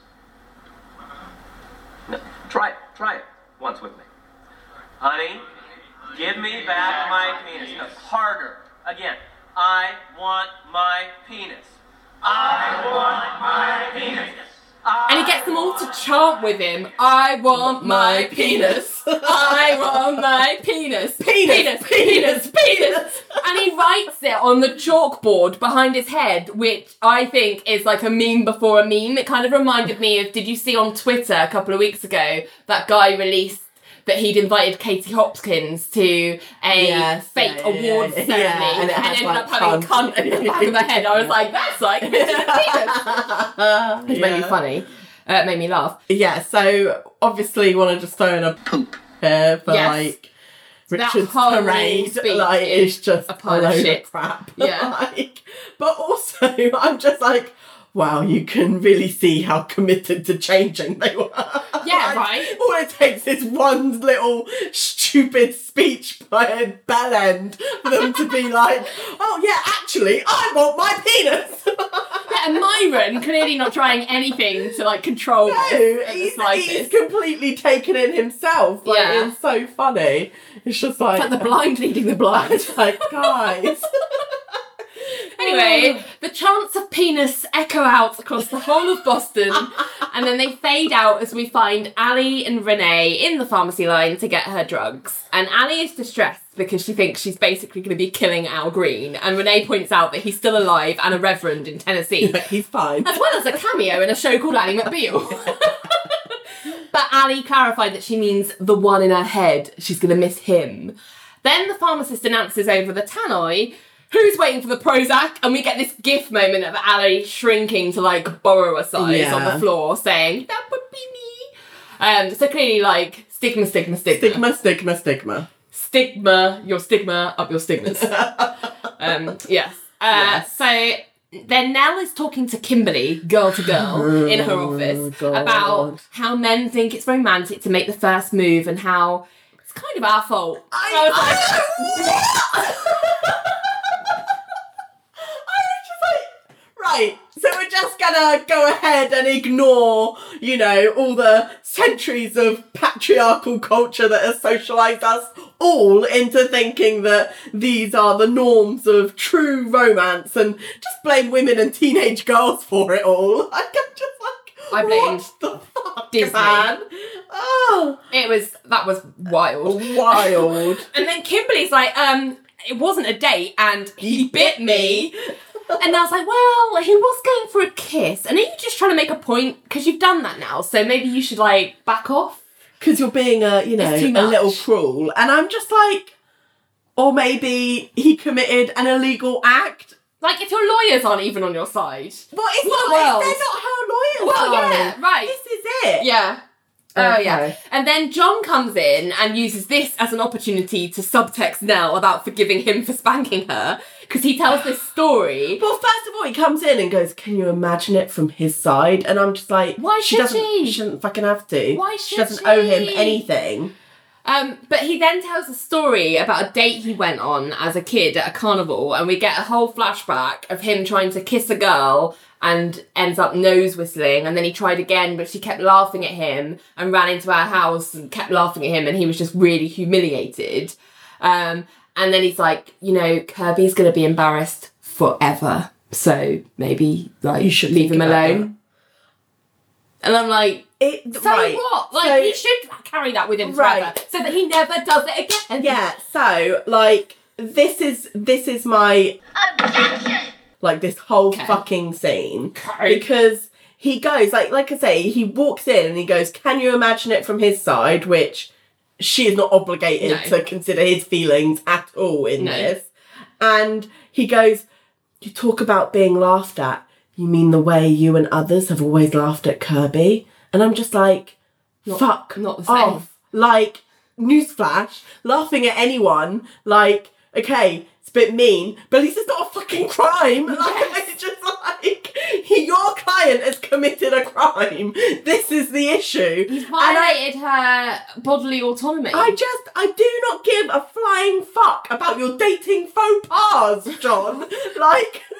No, try it. Try it once with me. Honey, give me back my penis. No, harder. Again. I want my penis. I want my penis. And he gets them all to chant with him, I want my penis. I want my penis. *laughs* Penis, penis, *laughs* penis. Penis. And he writes it on the chalkboard behind his head, which I think is like a meme before a meme. It kind of reminded me of, did you see on Twitter a couple of weeks ago, that guy released that he'd invited Katie Hopkins to a Yes, fake yeah, yeah, award yeah, ceremony yeah, and it and ended like, up having cunt. cunt in the back of the head. I was *laughs* like, that's like *laughs* penis. It made me funny. Uh, it made me laugh. Yeah, so obviously you want to just throw in a poop here for Yes. like That Richard's whole parade. speech Like is it's just a a pile of shit. of crap. *laughs* Yeah. like, but also I'm just like, wow, you can really see how committed to changing they were. Yeah, *laughs* Like, right. All it takes is one little stupid speech by a bell end for them to be *laughs* like, oh yeah, actually, I want my penis. *laughs* Yeah, and Myron clearly not trying anything to like control No, he's, he's completely taken in himself. Like, Yeah. it's so funny. It's just like, It's like the blind leading the blind. it's like, guys. *laughs* anyway, Anyway, the chants of penis echo out across the whole of Boston, *laughs* and then they fade out as we find Ally and Renee in the pharmacy line to get her drugs. And Ally is distressed because she thinks she's basically going to be killing Al Green, and Renee points out that he's still alive and a reverend in Tennessee, He's fine. as well as a cameo in a show called Ally McBeal. *laughs* but Ally clarified that she means the one in her head. She's going to miss him. Then the pharmacist announces over the tannoy who's waiting for the Prozac, and we get this gif moment of Ally shrinking to like borrow a size Yeah. on the floor, saying, That would be me. Um, so clearly, like, stigma, stigma, stigma. Stigma, stigma, stigma. Stigma, your stigma, up your stigmas. *laughs* um, yes. Uh, Yes. So then Nelle is talking to Kimberly, girl to girl, *sighs* in her office God. about how men think it's romantic to make the first move and how it's kind of our fault. I, was like, *laughs* I was just like, right, so we're just gonna go ahead and ignore, you know, all the centuries of patriarchal culture that has socialized us all into thinking that these are the norms of true romance and just blame women and teenage girls for it all. *laughs* Like, I'm just like, I blamed what the fuck, Disney. man? Oh, it was that was wild. wild. *laughs* And then Kimberly's like, um, it wasn't a date and he bit me. And I was like, well, he was going for a kiss. And are you just trying to make a point? Because you've done that now, so maybe you should like back off. because you're being a you know a little cruel and i'm just like or maybe he committed an illegal act Like if your lawyers aren't even on your side. but it's What not world? they're not her lawyers Well, though. yeah, right. this is it Yeah. Oh Okay. yeah. And then John comes in and uses this as an opportunity to subtext Nelle about forgiving him for spanking her because he tells this story. well first of all he comes in and goes can you imagine it from his side and i'm just like Why she should doesn't she? she shouldn't fucking have to Why she should doesn't owe him anything Um, but he then tells a story about a date he went on as a kid at a carnival, and we get a whole flashback of him trying to kiss a girl and ends up nose whistling, and then he tried again, but she kept laughing at him and ran into our house and kept laughing at him, and he was just really humiliated. Um, and then he's like, you know, Kirby's gonna be embarrassed forever, so maybe like You should leave him about alone. And I'm like, it so right. what? Like So- he should carry that with him Right. forever, so that he never does it again. Yeah, so like this is this is my like this whole Okay. fucking scene Okay. because he goes like like I say he walks in and he goes can you imagine it from his side which she is not obligated No. to consider his feelings at all in No. this and he goes you talk about being laughed at you mean the way you and others have always laughed at Kirby and I'm just like fuck not the same. off like newsflash laughing at anyone like okay it's a bit mean but at least it's not a fucking crime *laughs* like Yes. it's just like he, *laughs* your client has committed a crime this is the issue He's and I, violated her bodily autonomy. I just I do not give a flying fuck about your dating faux pas John *laughs* like *laughs*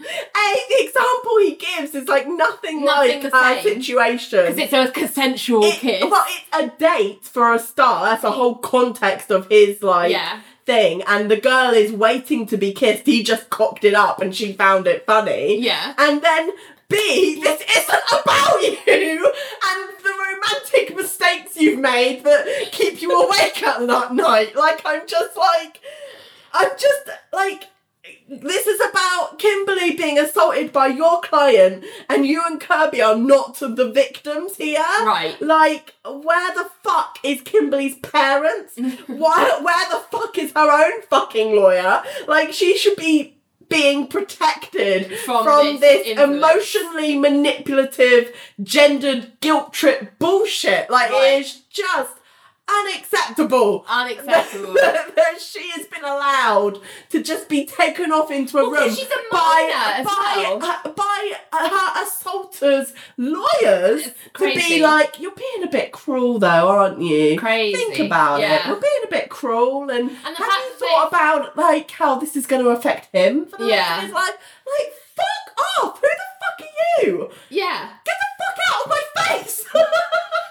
A, the example he gives is like nothing, Nothing like our situation. because it's a consensual It- kiss. Well, it's a date for a star. That's a whole context of his like Yeah. Thing. And the girl is waiting to be kissed. He just cocked it up, and she found it funny. Yeah. And then B, this isn't about you and the romantic mistakes you've made that keep you awake at that night. Like I'm just like, I'm just like. This is about Kimberly being assaulted by your client, and you and Kirby are not the victims here. Right. Like, where the fuck is Kimberly's parents? *laughs* where, where the fuck is her own fucking lawyer? Like, she should be being protected From from, this this, emotionally manipulative, gendered guilt trip bullshit. Like, Right. it is just unacceptable. Unacceptable. that, *laughs* that she has been allowed to just be taken off into a Well, room she's a by by, well. uh, by uh, her assaulters' lawyers to be like, "You're being a bit cruel, though, aren't you? Crazy. Think about it. Yeah. We're being a bit cruel, and, the have you thought about like how this is going to affect him for the Yeah. rest of his life? Like, off! Who the fuck are you? yeah. Get the fuck out of my face!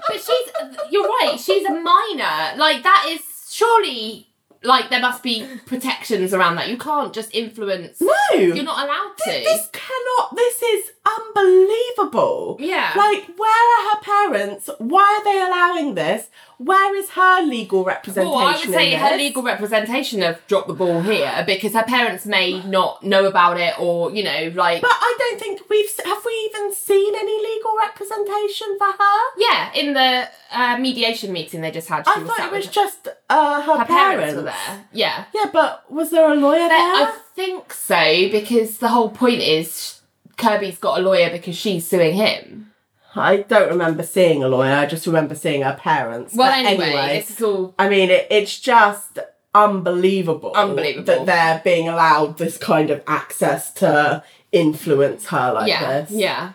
But she's, you're right, she's a minor. Like, that is surely like there must be protections around that. You can't just influence. No. You're not allowed to. This cannot. This is unbelievable. Yeah. Like, where are her parents? Why are they allowing this? Where is her legal representation? Well, I would say her legal representation have dropped the ball here because her parents may not know about it or, you know, like. But I don't think we've have we even seen any legal representation for her. yeah, in the uh, mediation meeting they just had, she I thought it was with- just uh, her, her parents. parents were there. Yeah. Yeah, but was there a lawyer But there? I think so because the whole point is Kirby's got a lawyer because she's suing him. I don't remember seeing a lawyer. I just remember seeing her parents. Well, But anyway, this is all. I mean, it, it's just unbelievable. Unbelievable. that they're being allowed this kind of access to influence her like yeah, this. yeah.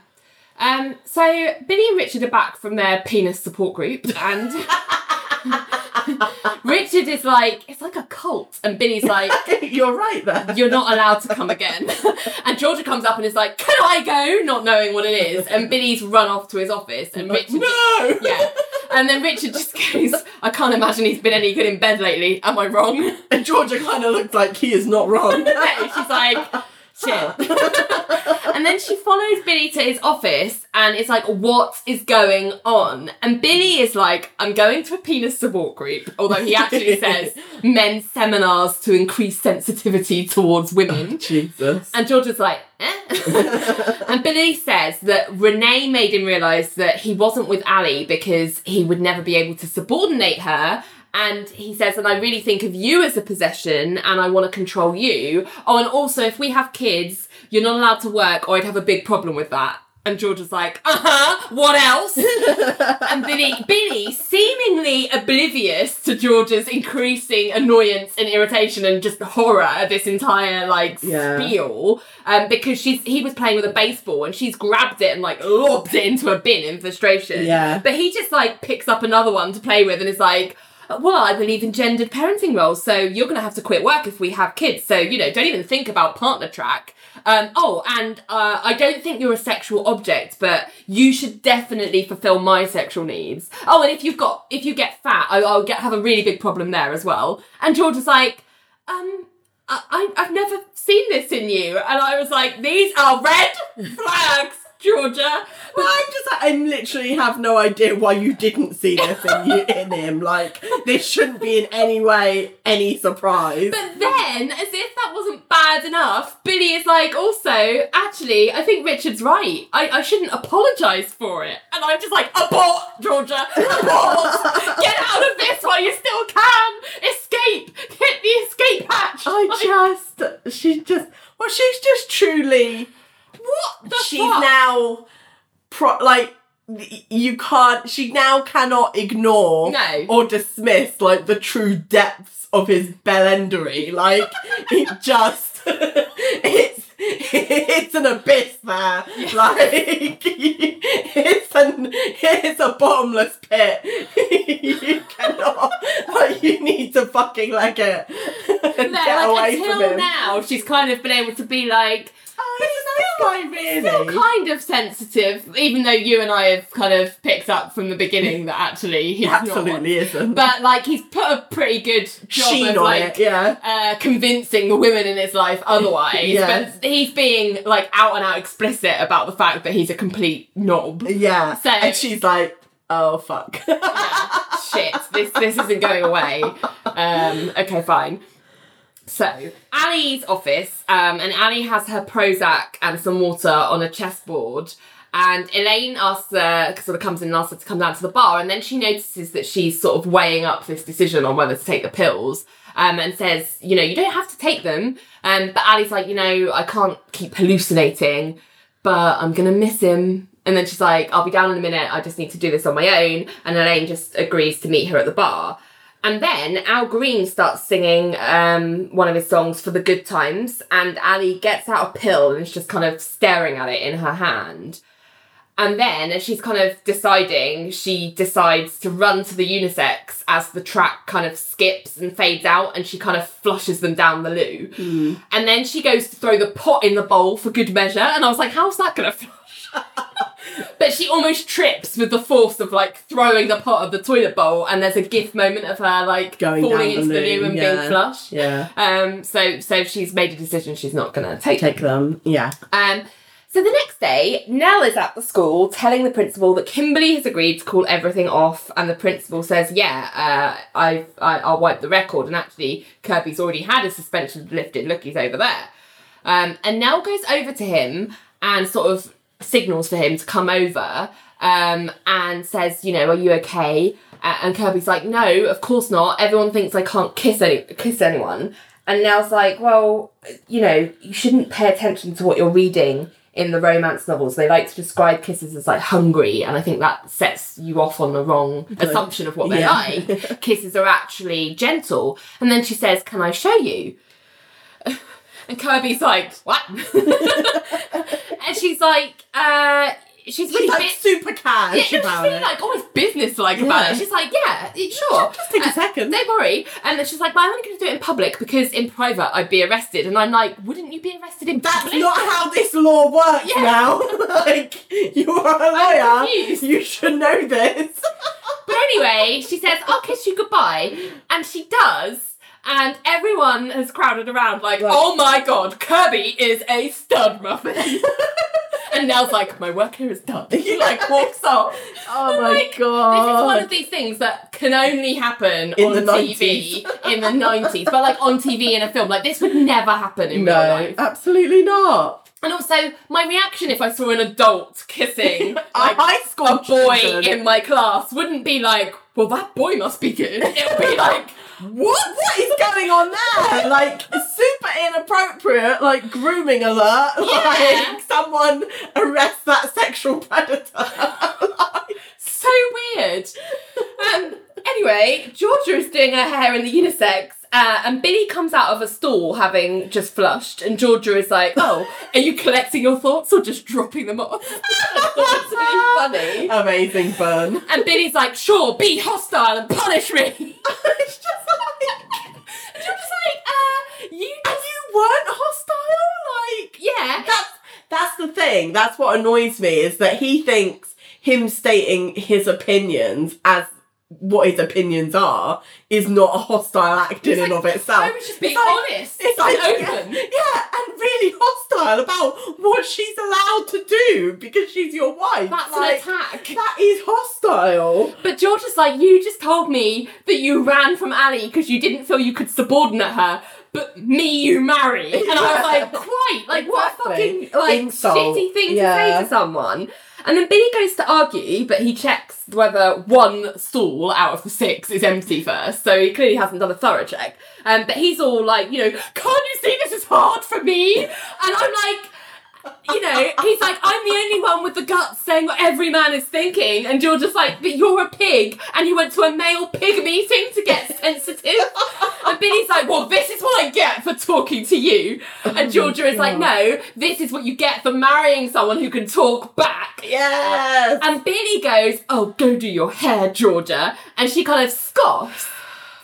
Um, so Billy and Richard are back from their penis support group, and *laughs* *laughs* Richard is like, it's like a cult, and Billy's like, *laughs* You're right there. you're not allowed to come again. *laughs* and Georgia comes up and is like, can I go? Not knowing what it is, and Billy's run off to his office, and Richard. no. yeah. And then Richard just goes, I can't imagine he's been any good in bed lately. Am I wrong? And Georgia kind of looks like he is not wrong. She's like, shit. *laughs* and then she follows Billy to his office and it's like, what is going on? And Billy is like, I'm going to a penis support group, although he actually *laughs* says men's seminars to increase sensitivity towards women. Jesus. And George is like, eh? *laughs* and Billy says that Renee made him realise that he wasn't with Ally because he would never be able to subordinate her. And he says, and I really think of you as a possession and I want to control you. Oh, and also, if we have kids, you're not allowed to work or I'd have a big problem with that. And George is like, uh huh, what else? *laughs* and Billy, Billy, seemingly oblivious to George's increasing annoyance and irritation and just horror at this entire like Yeah. spiel, um, because she's he was playing with a baseball and she's grabbed it and like lobbed it into a bin in frustration. Yeah. But he just like picks up another one to play with and is like. Well, I believe in gendered parenting roles, so you're going to have to quit work if we have kids. So, you know, don't even think about partner track. Um, oh, and uh, I don't think you're a sexual object, but you should definitely fulfill my sexual needs. Oh, and if you've got, if you get fat, I, I'll get have a really big problem there as well. And George was like, um, I, I've never seen this in you, and I was like, these are red flags, Georgia. Well, I'm just like, I literally have no idea why you didn't see this in, you, *laughs* in him. Like, this shouldn't be in any way any surprise. But then, as if that wasn't bad enough, Billy is like, also, actually, I think Richard's right. I, I shouldn't apologise for it. And I'm just like, abort, Georgia, abort! Get out of this while you still can! Escape! Hit the escape hatch! I Like, just, she just, well, she's just truly, what the she's fuck? now, pro, like, you can't, she now cannot ignore No. or dismiss, like, the true depths of his bellendery. Like, it *laughs* just, it's, it's an abyss there. Like, it's an, it's a bottomless pit. you cannot, like, you need to fucking like it. and No, get away like, from until now, she's kind of been able to be like, Oh, nice guy, really. still kind of sensitive, even though you and I have kind of picked up from the beginning that actually he's not. Absolutely isn't. But like he's put a pretty good job Sheen of like it, yeah. uh, convincing the women in his life otherwise. *laughs* Yes. But he's being like out and out explicit about the fact that he's a complete knob. Yeah. So- and she's like, oh fuck. *laughs* Shit, this this isn't going away. *laughs* Um, okay, fine. So Ally's office, um, and Ally has her Prozac and some water on a chessboard. And Elaine asks her, sort of comes in and asks her to come down to the bar, and then she notices that she's sort of weighing up this decision on whether to take the pills, um, and says, you know, you don't have to take them. Um, but Ally's like, you know, I can't keep hallucinating, but I'm gonna miss him. And then she's like, I'll be down in a minute, I just need to do this on my own. And Elaine just agrees to meet her at the bar. And then Al Green starts singing um, one of his songs for the good times, and Ally gets out a pill and is just kind of staring at it in her hand. And then, as she's kind of deciding, she decides to run to the unisex as the track kind of skips and fades out, and she kind of flushes them down the loo. And then she goes to throw the pot in the bowl for good measure, and I was like, how's that gonna *laughs* flush? But she almost trips with the force of like throwing the pot of the toilet bowl, and there's a gif moment of her like Going falling down into the loo and yeah. being flushed. Yeah. Um. So so she's made a decision she's not gonna take Take them. Yeah. um, so the next day, Nelle is at the school telling the principal that Kimberly has agreed to call everything off, and the principal says, "Yeah, uh, I, I, I'll wipe the record." And actually, Kirby's already had his suspension lifted. Look, he's over there. Um, and Nelle goes over to him and sort of signals for him to come over, um, and says, "You know, are you okay?" Uh, and Kirby's like, "No, of course not. Everyone thinks I can't kiss any kiss anyone." And Nelle's like, "Well, you know, you shouldn't pay attention to what you're reading." In the romance novels, they like to describe kisses as like hungry, and I think that sets you off on the wrong assumption of what they're Yeah. like. *laughs* Kisses are actually gentle. And then she says, Can I show you? And Kirby's like, What? *laughs* and she's like, uh, she's really She's like bit- super cash yeah, she's about really it. like almost business like about it. She's like, yeah, sure. Just take a Uh, second. Don't worry. And then she's like, but I'm only going to do it in public because in private I'd be arrested. And I'm like, wouldn't you be arrested in That's public? not how this law works Yeah. now. *laughs* like, you are a lawyer. You should know this. But anyway, she says, I'll kiss you goodbye. And she does. And everyone has crowded around like, Right. oh my god, Kirby is a stud muffin. *laughs* and Nelle's like, my work here is done. He like walks off. Oh my like, god. This is one of these things that can only happen In on the TV *laughs* in the 90s. But like on TV in a film, like this would never happen in real life. absolutely not. And also, my reaction if I saw an adult kissing *laughs* A like high school a boy children. in my class wouldn't be like, well, that boy must be good. It would be like, What? What is going on there? *laughs* Like super inappropriate, like grooming alert. *laughs* Yeah. Like someone arrest that sexual predator. *laughs* so weird. Um, anyway, Georgia is doing her hair in the unisex. Uh, and Billy comes out of a stall having just flushed, and Georgia is like, "Oh, are you collecting your thoughts or just dropping them off?" That's *laughs* really funny. Amazing fun. And Billy's like, "Sure, be hostile and punish me." *laughs* it's just like *laughs* And Georgia's like, "Uh, you and you weren't hostile? Like yeah." that's that's the thing. That's what annoys me is that he thinks him stating his opinions as what his opinions are is not a hostile act in It's and of itself. I was just being It's like- honest It's like open. Yeah, and really hostile about what she's allowed to do because she's your wife. That's like, an attack. That is hostile. But George is like, you just told me that you ran from Ally because you didn't feel you could subordinate her, but me you marry. And I was like, quite, like what a Exactly. fucking like Insult. shitty thing Yeah. to say to someone. And then Billy goes to argue, but he checks whether one stall out of the six is empty first. So he clearly hasn't done a thorough check. Um, but he's all like, you know, can't you see this is hard for me? And I'm like, you know, he's like, I'm the only one with the guts saying what every man is thinking. And you're just like, but you're a pig and you went to a male pig meeting to get *laughs* sensitive. and Billy's like, well, this is what I get for talking to you. Oh and Georgia is like, no, this is what you get for marrying someone who can talk back. Yes. And Billy goes, oh, go do your hair, Georgia. And she kind of scoffs,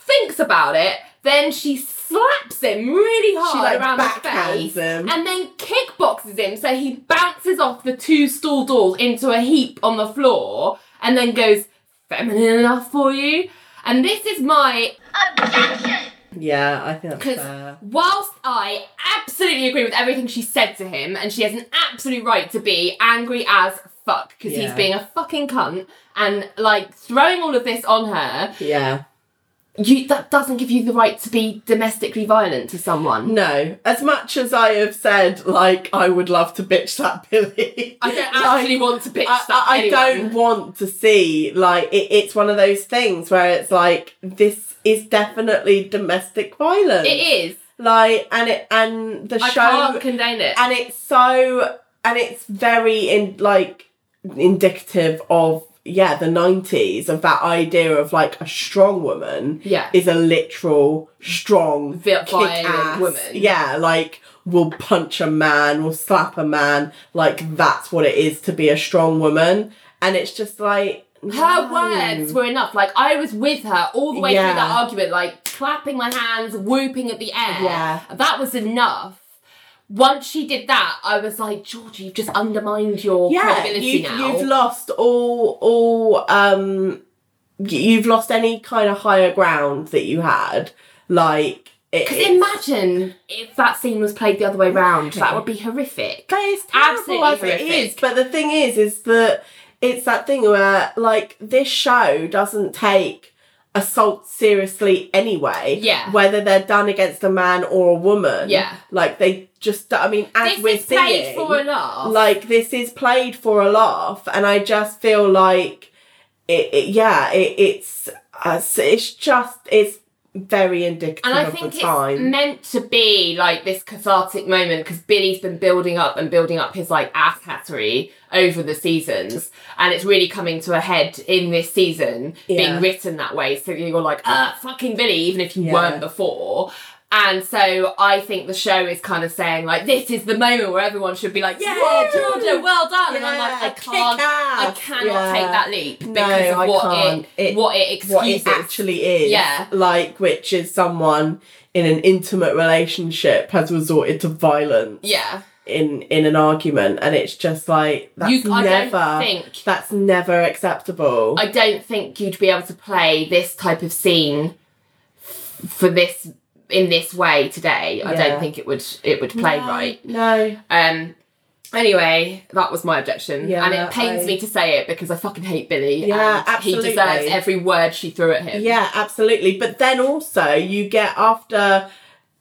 thinks about it, then she slaps him really hard like, around the face him. and then kickboxes him so he bounces off the two stall doors into a heap on the floor and then goes, feminine enough for you? And this is my objection! Yeah, I think that's because fair. whilst I absolutely agree with everything she said to him, and she has an absolute right to be angry as fuck because he's being a fucking cunt and like throwing all of this on her, Yeah. You that doesn't give you the right to be domestically violent to someone. No, as much as I have said, like I would love to bitch that *laughs* Billy. I don't actually want to bitch I, that I, I don't want to see like it, it's one of those things where it's like this is definitely domestic violence. It is. like and it and the I show can't condone it. and it's so and it's very in like indicative of yeah the 90s of that idea of like a strong woman Yeah. is a literal strong Vi- violent woman. yeah like will punch a man will slap a man like that's what it is to be a strong woman and it's just like her no. words were enough. Like I was with her all the way Yeah. through that argument, like clapping my hands, whooping at the air. Yeah. That was enough. Once she did that, I was like, Georgia, you've just undermined your yeah, credibility you, now. you've lost all all um you've lost any kind of higher ground that you had. Like Because imagine if that scene was played the other way round. That would be horrific. But it's terrible Absolutely as it horrific. is. But the thing is, is that it's that thing where like this show doesn't take assault seriously anyway. Yeah. Whether they're done against a man or a woman. Yeah. Like they just. I mean, as This we're is played seeing, for a laugh. like this is played for a laugh, and I just feel like it. it yeah, it, it's uh, it's just it's very indicative And I of think the it's meant to be like this cathartic moment because Billy's been building up and building up his like ass hattery over the seasons, and it's really coming to a head in this season, Yeah. being written that way. So you're like, ah, fucking Billy, even if you Yeah. weren't before. And so I think the show is kind of saying like, this is the moment where everyone should be like, yeah! Georgia, well done. and I'm like, I can't, I cannot Yeah. take that leap No, because of what it, It- what it excuses. what it actually is. Yeah. Like, which is someone in an intimate relationship has resorted to violence yeah. In in an argument, and it's just like that's You- never think- that's never acceptable. I don't think you'd be able to play this type of scene f- for this in this way today. I Yeah. don't think it would it would play right. No. Um anyway, that was my objection. Yeah, and it pains I- me to say it because I fucking hate Billy. Yeah, and absolutely. He deserves every word she threw at him. Yeah, absolutely. But then also you get after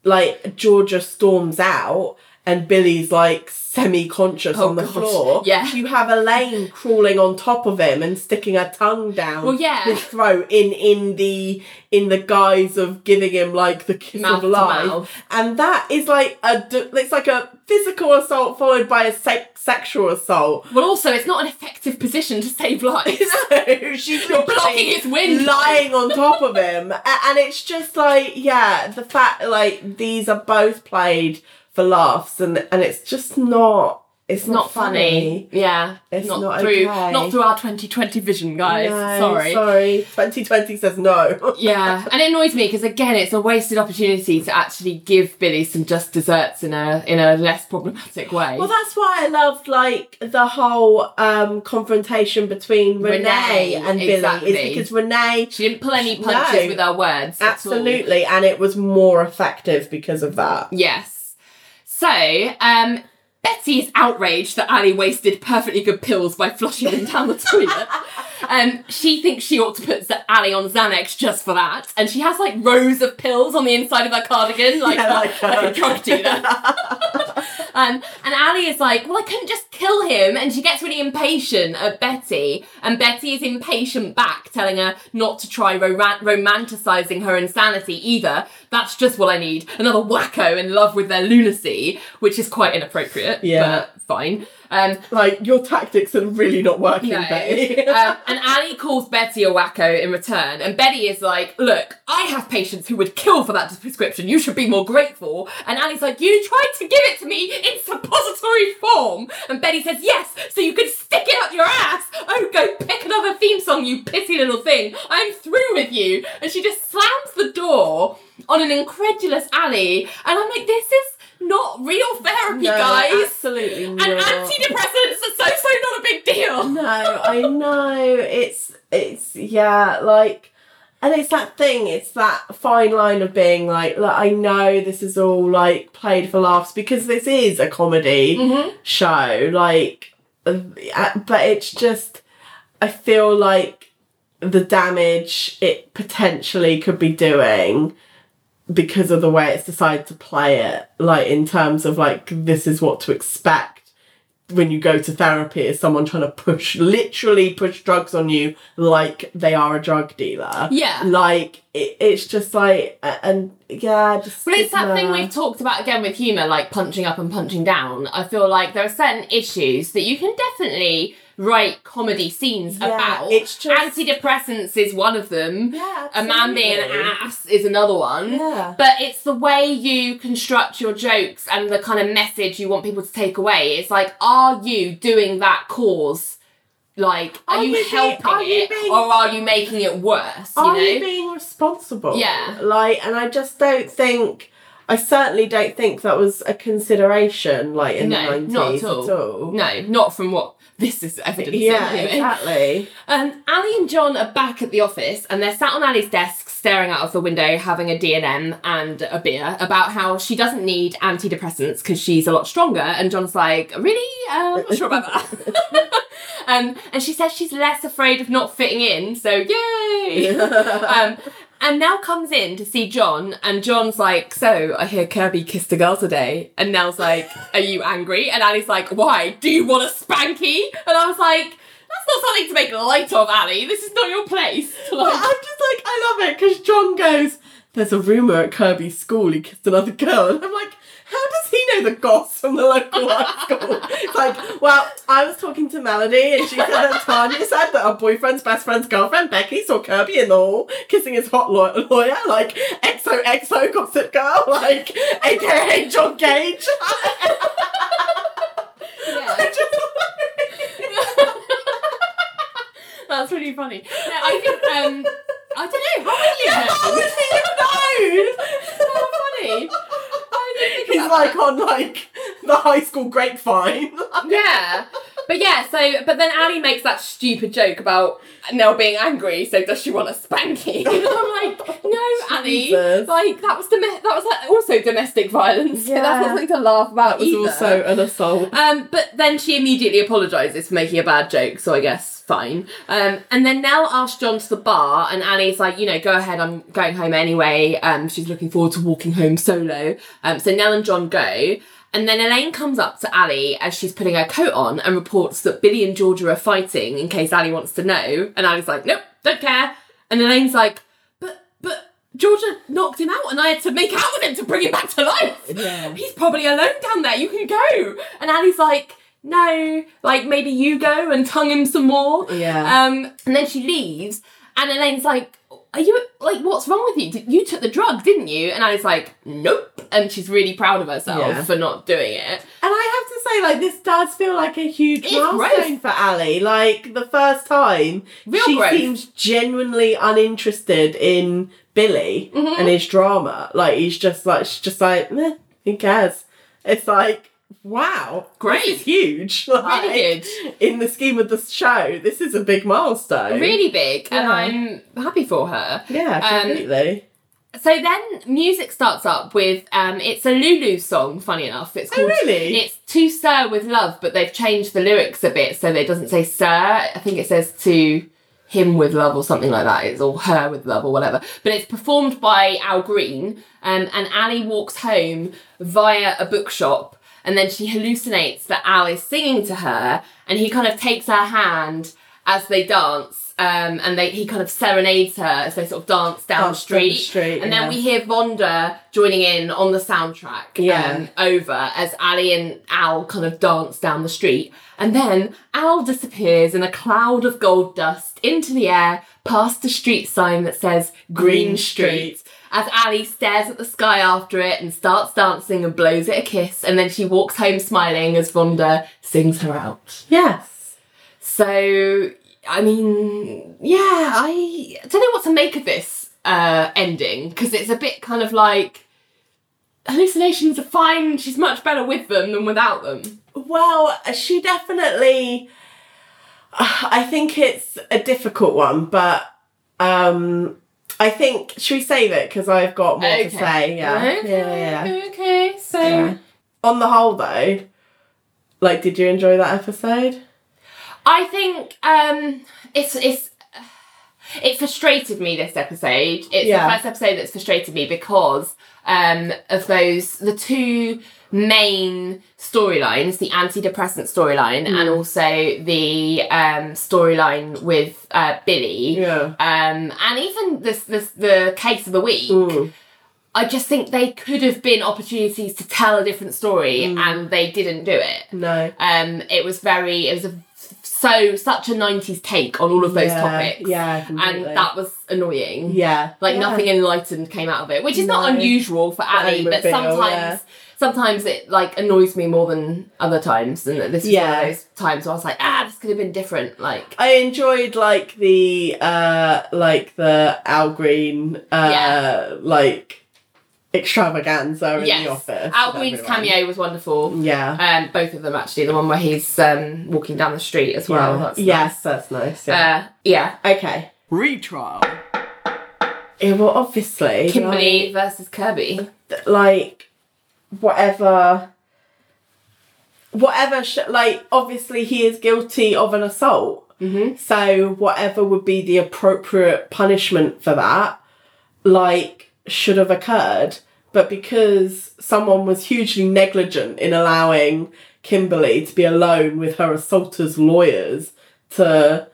like Georgia storms out and Billy's like semi-conscious Oh, on the God. floor. Yeah. You have Elaine crawling on top of him and sticking her tongue down Well, yeah. his throat in in the in the guise of giving him like the kiss Mouth of life. And that is like a it's like a physical assault followed by a se- sexual assault. Well also it's not an effective position to save lives. *laughs* So she's You're blocking his wind. lying on top of him, and it's just like, yeah, the fact like these are both played for laughs, and and it's just not. It's It's not funny. Yeah. It's not, not through okay. not through our 2020 vision, guys. No, Sorry. sorry. Twenty twenty says no. *laughs* Yeah, and it annoys me because again, it's a wasted opportunity to actually give Billy some just desserts in a in a less problematic way. Well, that's why I loved like the whole um confrontation between Renee, Renee, and Billy is because Renee she didn't pull any punches No. with her words. absolutely, and it was more effective because of that. Yes. So, um, Betty is outraged that Ally wasted perfectly good pills by flushing them down the toilet. *laughs* Um, she thinks she ought to put Ally on Xanax just for that, and she has like rows of pills on the inside of her cardigan, like, Yeah, a, like, like *laughs* uh, a drug dealer. *laughs* um, and Ally is like, "Well, I couldn't just kill him," and she gets really impatient at Betty, and Betty is impatient back, telling her not to try ro- romanticizing her insanity either. That's just what I need. Another wacko in love with their lunacy, which is quite inappropriate. Yeah. but fine. Um, Like your tactics are really not working, no. Betty. um, and Ally calls Betty a wacko in return, and Betty is like, "Look, I have patients who would kill for that prescription. You should be more grateful." And Ally's like, "You tried to give it to me in suppository form." And Betty says, "Yes, so you could stick it up your ass. Oh, go pick another theme song, you pissy little thing. I'm through with you." And she just slams the door on an incredulous Ally, and I'm like, "This is." Not real therapy, No, guys. absolutely And antidepressants are so so not a big deal. No, I know. It's it's yeah, like and it's that thing, it's that fine line of being like, look, I know this is all like played for laughs because this is a comedy Mm-hmm. show, like uh, but it's just I feel like the damage it potentially could be doing because of the way it's decided to play it, like in terms of like this is what to expect when you go to therapy is someone trying to push literally push drugs on you like they are a drug dealer. Yeah. Like it, it's just like and yeah, just But it's that thing we've talked about again with humour, like punching up and punching down. I feel like there are certain issues that you can definitely write comedy scenes Yeah, about. it's just- Antidepressants is one of them. Yeah, A man being an ass is another one. Yeah. But it's the way you construct your jokes and the kind of message you want people to take away. It's like, are you doing that cause? Like, are, Are you being- helping are you it being- or are you making it worse? You Are know? you being responsible? Yeah. Like, and I just don't think. I certainly don't think that was a consideration, like in No, the nineties not at all. No, not from what *laughs* this is evidence. Yeah, anyway. exactly. *laughs* Um, Ally and John are back at the office and they're sat on Ally's desk staring out of the window having a D&M and a beer about how she doesn't need antidepressants because she's a lot stronger and John's like, really? Uh, I'm not sure about that. *laughs* um, and she says she's less afraid of not fitting in, so yay! um, and Nelle comes in to see John, and John's like, So, I hear Kirby kissed a girl today. And Nelle's like, Are you angry? And Ally's like, Why? Do you want a spanky? And I was like, That's not something to make light of, Ally. This is not your place. *laughs* like- I'm just like, I love it because John goes, There's a rumour at Kirby's school he kissed another girl. *laughs* And I'm like, How does he know the goss from the local high *laughs* school? It's like, Well, I was talking to Melody and she said that Tanya said that her boyfriend's best friend's girlfriend, Becky, saw Kirby in the hall kissing his hot law- lawyer, like XOXO gossip girl, like AKA John Cage. *laughs* *laughs* Yeah. That's really funny. No, I think, um, I don't know, how would you know? How funny. He's like on like the high school grapevine. *laughs* Yeah. But yeah, so but then Ally makes that stupid joke about Nelle being angry, so does she want a spanking? And *laughs* I'm like, Jesus. Like that was dom- that was like, also domestic violence. *laughs* Yeah. that's not something to laugh about That was either. also an assault. Um, but then she immediately apologises for making a bad joke, so I guess fine. Um, and then Nelle asks John to the bar, and Annie's like, you know, go ahead, I'm going home anyway. Um, she's looking forward to walking home solo. Um, so Nelle and John go. And then Elaine comes up to Ally as she's putting her coat on and reports that Billy and Georgia are fighting in case Ally wants to know. And Ally's like, nope, don't care. And Elaine's like, Georgia knocked him out and I had to make out with him to bring him back to life. Yeah. He's probably alone down there. You can go. And Ally's like, no, like maybe you go and tongue him some more. Yeah. Um, and then she leaves, and Elaine's like, "Are you like what's wrong with you? You took the drug, didn't you?" And i was like, "Nope," and she's really proud of herself Yeah. for not doing it. And I have to say, like, this does feel like a huge It's milestone growth. for Ally. Like, the first time, Real she growth. seems genuinely uninterested in Billy Mm-hmm. and his drama. Like, he's just like, she's just like, meh, who cares? It's like, wow. Great. This is huge. *laughs* Like, Really good. In the scheme of the show, this is a big milestone. Really big, and I'm happy for her. Yeah, Um, completely. So then music starts up with um it's a Lulu song, funny enough. It's Oh, called really? It's To Sir with Love, but they've changed the lyrics a bit so that it doesn't say Sir. I think it says to him with love or something like that. It's or her with love or whatever. But it's performed by Al Green, um, and Ally walks home via a bookshop and then she hallucinates that Al is singing to her and he kind of takes her hand as they dance. Um, and they, he kind of serenades her as they sort of dance down Dance the down the street. street, and yeah. then we hear Vonda joining in on the soundtrack Yeah. um, over as Ally and Al kind of dance down the street. And then Al disappears in a cloud of gold dust into the air past a street sign that says Green Street. As Ally stares at the sky after it and starts dancing and blows it a kiss, and then she walks home smiling as Vonda sings her out. Yes. So, I mean, yeah, I don't know what to make of this uh, ending because it's a bit kind of like hallucinations are fine. She's much better with them than without them. Well, she definitely. I think it's a difficult one, but um, I think should we save it because I've got more to say. Yeah, Okay. yeah, yeah. Okay. So, yeah. On the whole, though, like, did you enjoy that episode? I think um, it's it's. It frustrated me this episode. It's Yeah. the first episode that's frustrated me because um, of those the two main storylines, the antidepressant storyline and also the um, storyline with uh, Billy. Yeah. Um, and even this this the case of the week. Mm. I just think they could have been opportunities to tell a different story and they didn't do it. No. Um, it was very, it was a, so, such a 90s take on all of those Yeah, topics. yeah, And that was annoying. Yeah. Like Yeah. nothing enlightened came out of it, which is not unusual for Ally, but sometimes. Sometimes it like annoys me more than other times. And this was one Yeah. of those times where I was like, ah, this could have been different. Like, I enjoyed like the uh like the Al Green uh Yeah. like extravaganza in yes. the office. Al Green's cameo was wonderful. Yeah. Um, both of them actually. The one where he's um, walking down the street as well. yeah. That's yes, that's nice. nice. Yeah. Uh, yeah. okay. Retrial. Yeah, well, obviously, Kimberly versus Kirby. like, like whatever, whatever. Sh- like, obviously, he is guilty of an assault. Mm-hmm. So, whatever would be the appropriate punishment for that, like, should have occurred. But because someone was hugely negligent in allowing Kimberly to be alone with her assaulter's lawyers to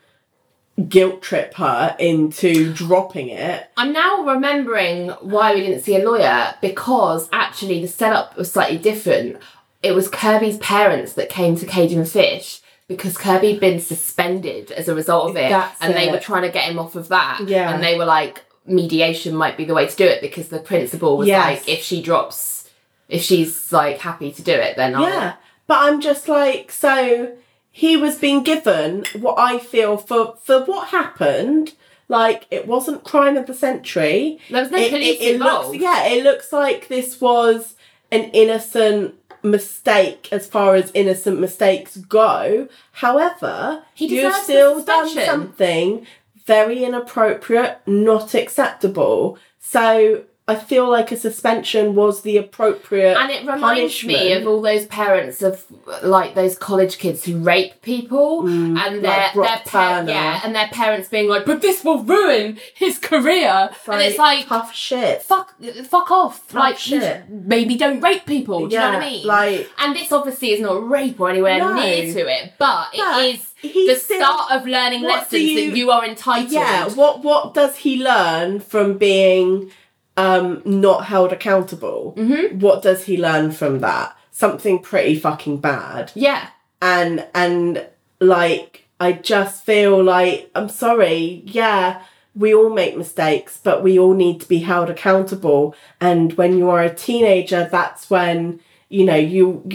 guilt trip her into dropping it. I'm now remembering why we didn't see a lawyer because actually the setup was slightly different. It was Kirby's parents that came to Cage and Fish because Kirby had been suspended as a result of it, That's and they were trying to get him off of that. Yeah. and they were like, mediation might be the way to do it because the principal was Yes. like, if she drops, if she's like happy to do it, then I'll. Yeah. But I'm just like, so he was being given what I feel for for what happened. Like it wasn't crime of the century. There was no it, police it, it involved. looks yeah, it looks like this was an innocent mistake as far as innocent mistakes go. However, He you've still done something very inappropriate, not acceptable. So I feel like a suspension was the appropriate And it reminds me of all those parents of like those college kids who rape people and their Mm, like their pa- yeah, and their parents being like, "But this will ruin his career," and it's like, tough shit. "Fuck, fuck off!" like, shit. maybe don't rape people. Do you know what I mean? like- and this obviously is not rape or anywhere No. near to it, but, it is the still- start of learning lessons you- that you are entitled. Yeah, what what does he learn from being um not held accountable? Mm-hmm. What does he learn from that? Something pretty fucking bad. yeah. And and like I just feel like I'm sorry, yeah, we all make mistakes, but we all need to be held accountable. And when you are a teenager, that's when you know you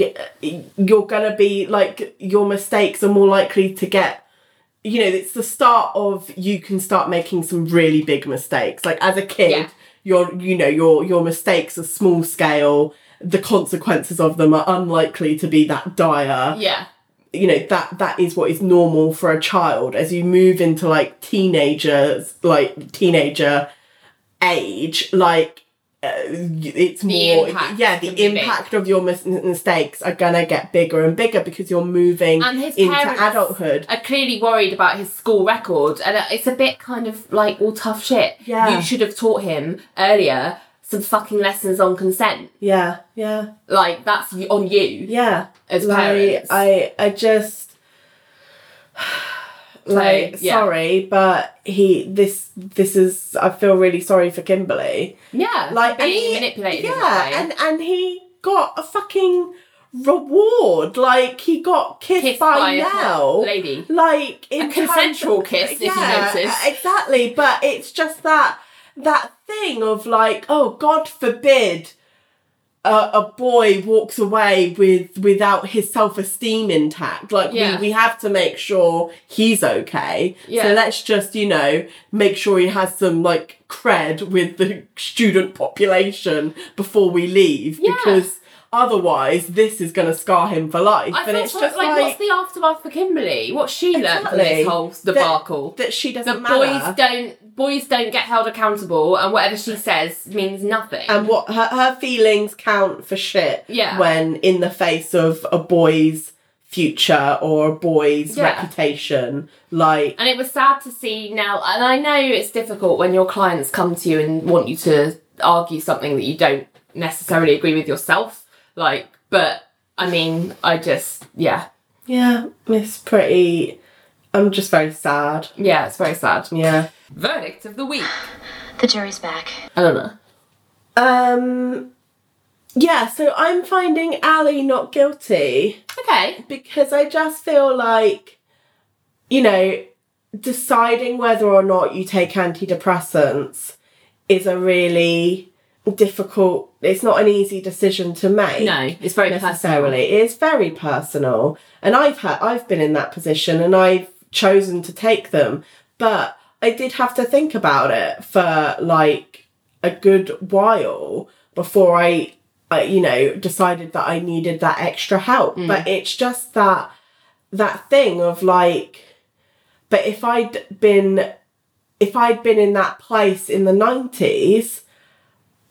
you're gonna be like your mistakes are more likely to get you know it's the start of you can start making some really big mistakes like as a kid Yeah. Your you know your your mistakes are small scale. The consequences of them are unlikely to be that dire. Yeah. you know that that is what is normal for a child. As you move into like teenagers like teenager age like uh, it's more impact yeah the big. impact of your mis- mistakes are gonna get bigger and bigger because you're moving and his into adulthood are clearly worried about his school record, and it's a bit kind of like all tough shit. Yeah. you should have taught him earlier some fucking lessons on consent. yeah yeah Like that's on you. yeah As like parents. i i just like yeah. sorry but he this this is i feel really sorry for kimberly Yeah, like and being he- manipulated. Yeah, and and he got a fucking reward. Like he got kissed, Kissed by, by Nelle. lady. Like in A consensual kiss, if you notice. Exactly, but it's just that that thing of like, oh God forbid. A, a boy walks away with without his self esteem intact. Like Yeah. we, we have to make sure he's okay. Yeah. So let's just you know make sure he has some like cred with the student population before we leave Yeah. because otherwise this is going to scar him for life. I and it's so- just like, like, what's the aftermath for Kimberly? What she learned from this whole debacle? that, that she doesn't boys matter. Boys don't boys don't get held accountable, and whatever she says means nothing. and what her, her feelings count for shit Yeah. when in the face of a boy's future or a boy's Yeah. reputation like And it was sad to see now, and I know it's difficult when your clients come to you and want you to argue something that you don't necessarily agree with yourself. Like, but I mean, I just, yeah, yeah it's pretty i'm just very sad yeah, it's very sad. yeah Verdict of the week. The jury's back. I don't know. um yeah so i'm finding Ally not guilty Okay. because I just feel like, you know, deciding whether or not you take antidepressants is a really difficult. It's not an easy decision to make. No, it's very necessarily. It is very personal, and I've had I've been in that position, and I've chosen to take them, but I did have to think about it for like a good while before I, I you know, decided that I needed that extra help. Mm. But it's just that that thing of like, but if I'd been, if I'd been in that place in the nineties,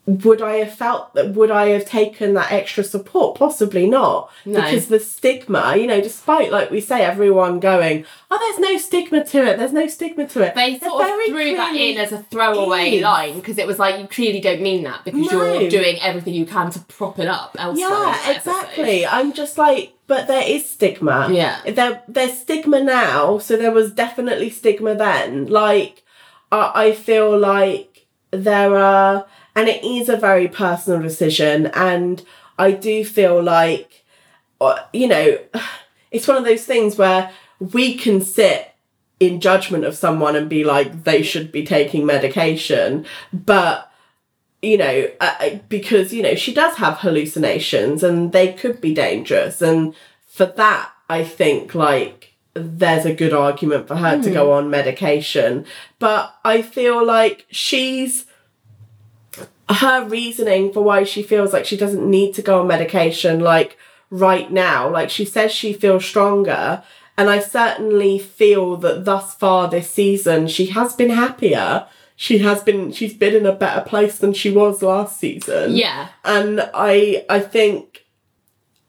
would I have felt that? Would I have taken that extra support? Possibly not, No. because the stigma, you know, despite like we say, everyone going, "Oh, there's no stigma to it. There's no stigma to it." They sort of threw that in as a throwaway is. line because it was like you clearly don't mean that because No. you're doing everything you can to prop it up elsewhere. Yeah, exactly. I'm just like, but there is stigma. Yeah. There, there's stigma now, so there was definitely stigma then. Like, I, I feel like there are, and it is a very personal decision, and I do feel like, uh, you know, *sighs* it's one of those things where we can sit in judgment of someone and be like, they should be taking medication, but you know, uh, because, you know, she does have hallucinations and they could be dangerous. And for that, I think, like, there's a good argument for her to go on medication. But I feel like she's. Her reasoning for why she feels like she doesn't need to go on medication, like right now, like she says she feels stronger. And I certainly feel that thus far this season, she has been happier. She has been, she's been in a better place than she was last season Yeah. and I I think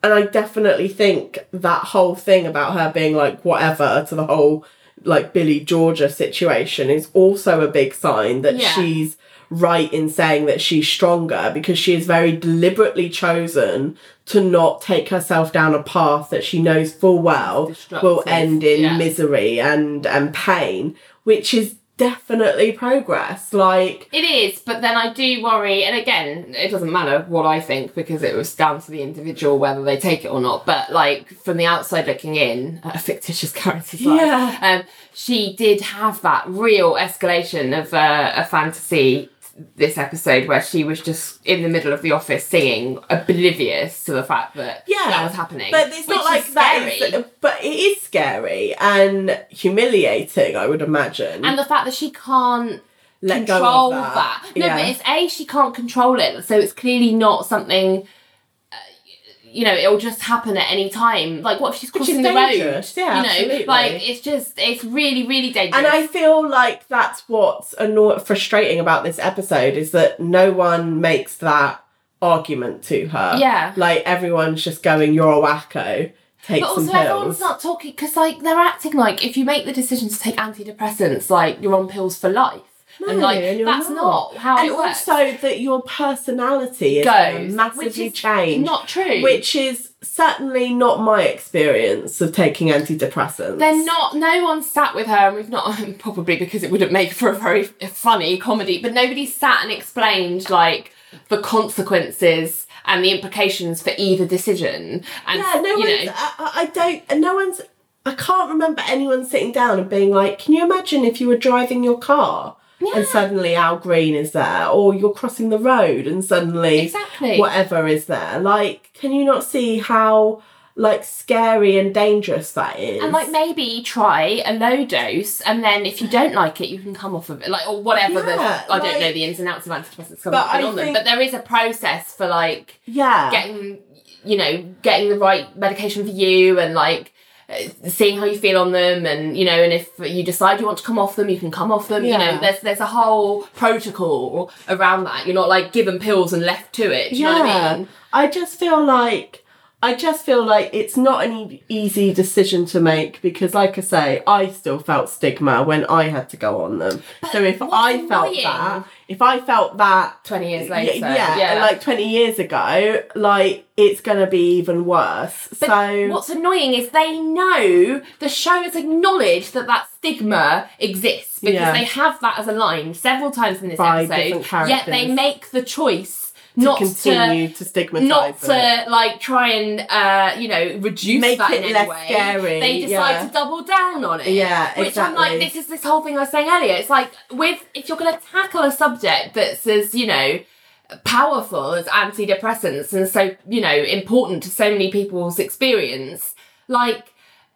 and I definitely think that whole thing about her being like whatever to the whole like Billy Georgia situation is also a big sign that Yeah. she's right in saying that she's stronger because she has very deliberately chosen to not take herself down a path that she knows full well will end in yeah. misery and and pain which is definitely progress like It is, but then I do worry, and again, it doesn't matter what I think because it was down to the individual whether they take it or not. But like from the outside looking in, a fictitious *laughs* character's life, Yeah. um, she did have that real escalation of uh, a fantasy this episode where she was just in the middle of the office singing, oblivious to the fact that yeah, that was happening. But it's not like that. scary. Is, but it is scary and humiliating. I would imagine. and the fact that she can't Let go of control that. that. No, Yeah. but it's a she can't control it, so it's clearly not something. You know, it'll just happen at any time. Like, what if she's crossing the road? yeah, you know, absolutely. like it's just it's really, really dangerous. And I feel like that's what's anno- frustrating about this episode is that no one makes that argument to her. Yeah. Like everyone's just going, "You're a wacko. Take but some also, everyone's pills." not talking because, like, they're acting like if you make the decision to take antidepressants, like you're on pills for life, and No, like and that's not, how and it works. also that your personality is Goes, massively which is change. not true. Which is certainly not my experience of taking antidepressants. They're not. No one sat with her, and we've not *laughs* probably because it wouldn't make for a very funny comedy. But nobody sat and explained like the consequences and the implications for either decision. And Yeah, no you one's. know, I, I don't. and No one's. I can't remember anyone sitting down and being like, "Can you imagine if you were driving your car and suddenly Al Green is there, or you're crossing the road and suddenly Exactly. whatever is there? Like, can you not see how like scary and dangerous that is? and like maybe try a low dose, and then if you don't like it, you can come off of it, like or whatever. the Yeah, I don't know the ins and outs of antidepressants But on them, think- but there is a process for like yeah, getting you know getting the right medication for you and like Uh, seeing how you feel on them and you know and if you decide you want to come off them you can come off them you know there's there's a whole protocol around that. You're not like given pills and left to it do you know what I mean? I just feel like I just feel like it's not an e- easy decision to make because, like I say, I still felt stigma when I had to go on them. so if I felt annoying- that, if I felt that 20 years later yeah, yeah like twenty years ago, like it's gonna be even worse. But so what's annoying is they know the show has acknowledged that that stigma exists because Yeah. they have that as a line several times in this By episode. Yet they make the choice to not continue to to, stigmatize not it. to like try and uh you know reduce Make that it in any way. scary, They decide yeah. to double down on it. Yeah, which I'm like, this is this whole thing I was saying earlier. It's like with if you're going to tackle a subject that's as you know powerful as antidepressants and so you know important to so many people's experience, like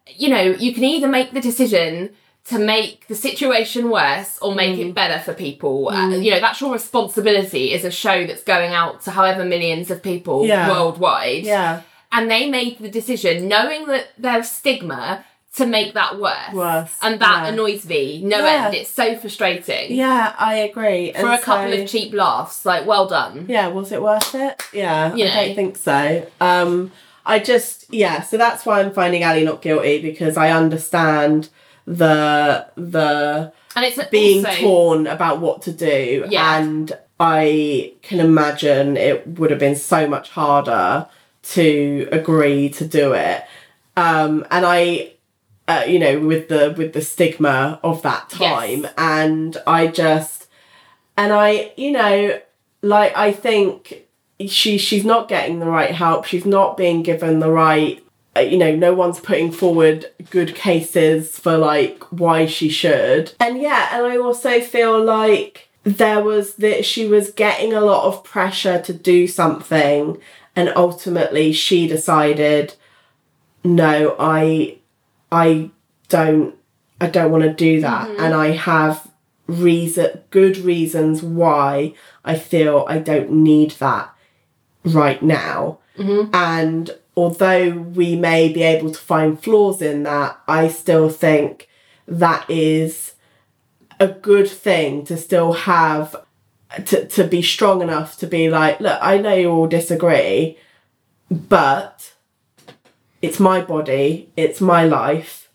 you know you can either make the decision to make the situation worse or make Mm. it better for people. Uh, you know, that's your responsibility as a show that's going out to however millions of people Yeah. worldwide. Yeah. And they made the decision, knowing that there's stigma, to make that worse. Worse, And that yeah. annoys me. No Yeah. end. It's so frustrating. Yeah, I agree. For And a couple so- of cheap laughs. Like, well done. Yeah, was it worth it? Yeah, You I know. don't think so. Um, I just yeah, so that's why I'm finding Ally not guilty because I understand the the And it's being also, torn about what to do, Yeah. and I can imagine it would have been so much harder to agree to do it. Um, and I, uh, you know, with the with the stigma of that time, Yes. and I just, and I, you know, like I think she she's not getting the right help. She's not being given the right. Uh, You know, no one's putting forward good cases for like why she should. And yeah, and I also feel like there was that she was getting a lot of pressure to do something, and ultimately she decided, no, I, I don't, I don't want to do that, and I have reason, good reasons why I feel I don't need that right now. And although we may be able to find flaws in that, I still think that is a good thing to still have to, to be strong enough to be like, look, I know you all disagree, but it's my body, it's my life.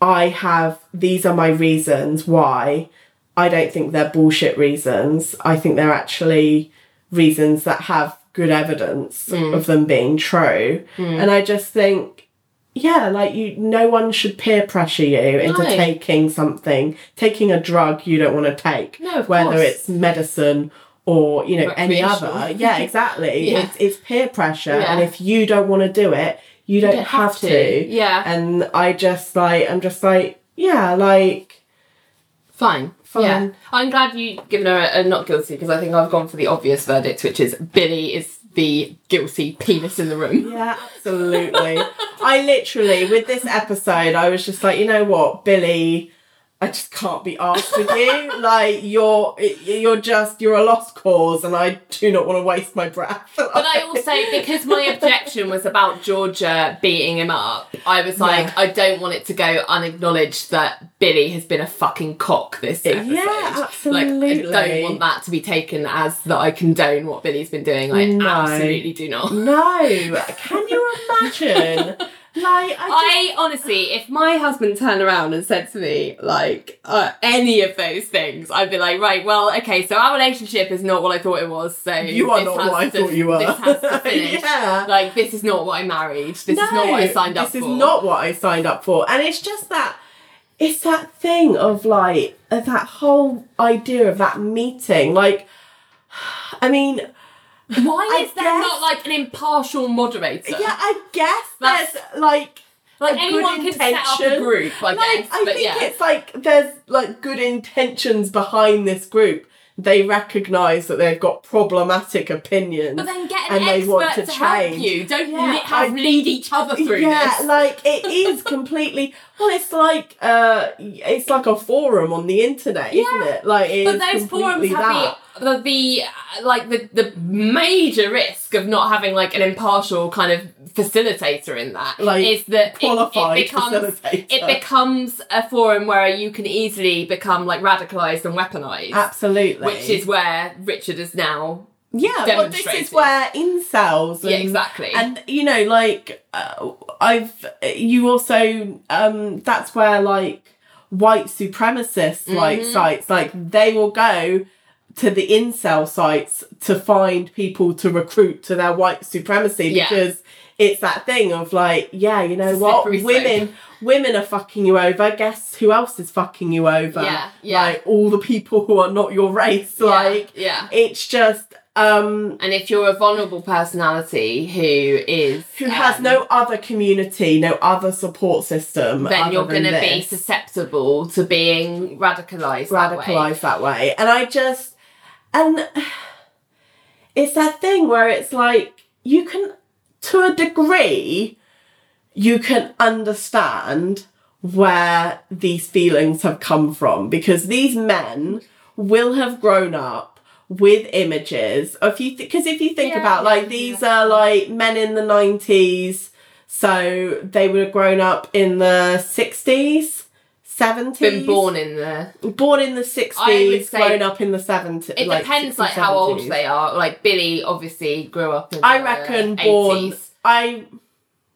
I have these are my reasons why I don't think they're bullshit reasons. I think they're actually reasons that have good evidence mm. of them being true. Mm. And I just think, yeah, like you, no one should peer pressure you into No. taking something, taking a drug you don't want to take, No, whether course. it's medicine or you know any other. *laughs* Yeah, exactly. Yeah. It's it's peer pressure, and if you don't want to do it, you don't, don't have, have to. to. Yeah. And I just like I'm just like yeah, like Fine. Fine. Yeah. I'm glad you given her a, a not guilty because I think I've gone for the obvious verdict, which is Billy is the guilty penis in the room. Yeah, *laughs* absolutely. I literally, with this episode, I was just like, you know what, Billy, I just can't be asked with you. like you're, you're just, you're a lost cause, and I do not want to waste my breath. *laughs* But I also, because my objection was about Georgia beating him up, I was like, Yeah. I don't want it to go unacknowledged that Billy has been a fucking cock this episode. Yeah, Like, I absolutely. don't want that to be taken as that I condone what Billy's been doing. I No. absolutely do not. no, can you imagine? Like, I, I honestly, if my husband turned around and said to me, like, uh, any of those things, I'd be like, right, well, okay, so our relationship is not what I thought it was, so. You are not has what I to- thought you were. This has to *laughs* finish. Yeah. Like, this is not what I married. This is not what I signed up for. this is not what I signed up for. And it's just that it's that thing of like of that whole idea of that meeting. Like *sighs* I mean, Why I is there guess- not, like, an impartial moderator? yeah, I guess That's- there's like Like, a anyone good can set up a intention. group, I like guess. I but think yeah. it's like there's like good intentions behind this group. They recognise that they've got problematic opinions. But then get an and they expert want to to, help change. you. Don't Yeah, li- have I- lead each other *laughs* through yeah, this. like it *laughs* is completely. Well, it's like uh, it's like a forum on the internet, isn't Yeah. it? Like, it But is those forums completely have that. The, the like the the major risk of not having like an impartial kind of facilitator in that is Like, that it- qualified it, becomes facilitator. it becomes a forum where you can easily become like radicalized and weaponized. Absolutely, Which is where Richard is now. yeah. Well, this is where incels. And, Yeah, exactly. And you know, like uh, I've you also um that's where like white supremacist like Mm-hmm. sites like they will go to the incel sites to find people to recruit to their white supremacy Yeah. because it's that thing of like yeah you know what women women are fucking you over guess who else is fucking you over Yeah, yeah. like all the people who are not your race Yeah, like yeah. it's just um And if you're a vulnerable personality who is who has um, no other community, no other support system, then you're going to be susceptible to being radicalized. that way. radicalized that way. And I just and it's that thing where it's like you can to a degree you can understand where these feelings have come from because these men will have grown up with images if you because if you think Yeah, about like yeah, these yeah. are like men in the 90s so they would have grown up in the 60s 70s Been born in the. born in the 60s I grown up in the 70s It depends like how old they are. Like Billy obviously grew up in I reckon born I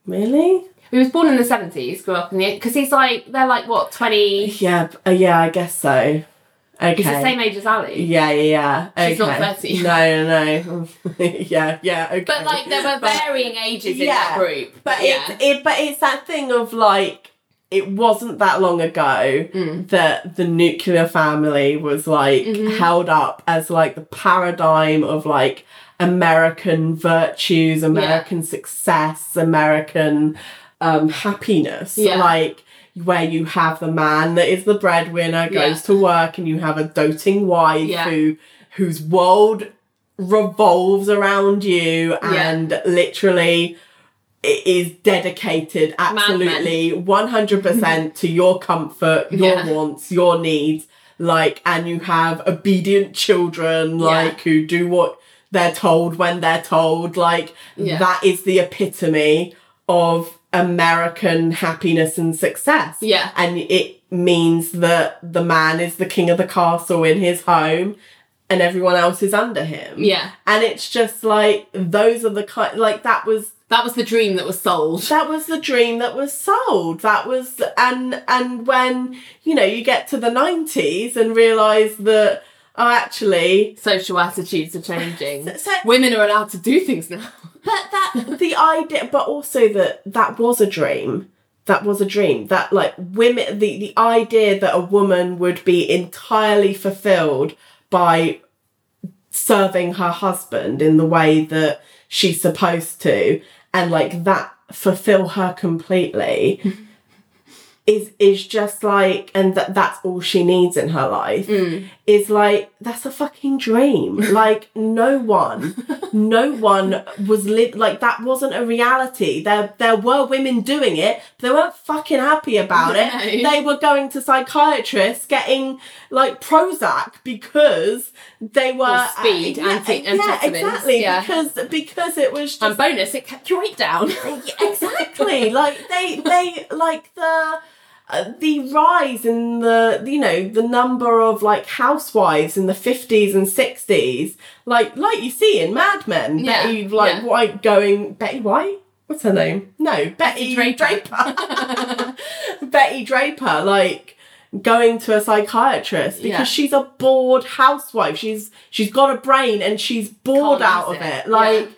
really He was born in the seventies, grew up in the because he's like they're like what twenty. yeah uh, yeah I guess so okay He's the same age as Ally. Yeah, yeah, yeah. She's not okay. 30. No, no, no. *laughs* yeah, yeah, okay. But like there were But- varying ages in Yeah, that group. But yeah. it's it but it's that thing of like it wasn't that long ago Mm. that the nuclear family was like Mm-hmm. held up as like the paradigm of like American virtues, American success, American um happiness. Yeah. Like where you have the man that is the breadwinner, goes Yeah. to work and you have a doting wife Yeah. who whose world revolves around you Yeah. and literally it is dedicated absolutely 100% to your comfort, your Yeah. wants, your needs. Like, and you have obedient children, like, who do what they're told when they're told. Like, Yeah. that is the epitome of American happiness and success. Yeah. And it means that the man is the king of the castle in his home and everyone else is under him. Yeah. And it's just like, those are the kind, like, that was that was the dream that was sold. that was the dream that was sold that was and and when you know you get to the 90s and realize that oh actually Social attitudes are changing. *laughs* So- Women are allowed to do things now. but that the idea but also that that was a dream that was a dream that like women the the idea that a woman would be entirely fulfilled by serving her husband in the way that she's supposed to and like that fulfill her completely *laughs* is is just like and that that's all she needs in her life mm. Is like that's a fucking dream. *laughs* Like no one no one was li- like that wasn't a reality. There there were women doing it but they weren't fucking happy about it. They were going to psychiatrists getting like prozac because they were speed, yeah, anti- yeah, antioxidants, exactly yeah. because because it was just And bonus, it kept your weight down. exactly. Like they they like the uh, Uh, the rise in the you know the number of like housewives in the 50s and 60s like like you see in mad men Yeah, betty like yeah. white going betty white what's her name no betty Draper. draper *laughs* *laughs* betty draper like going to a psychiatrist because Yeah. she's a bored housewife she's she's got a brain and she's bored Can't out of it. it like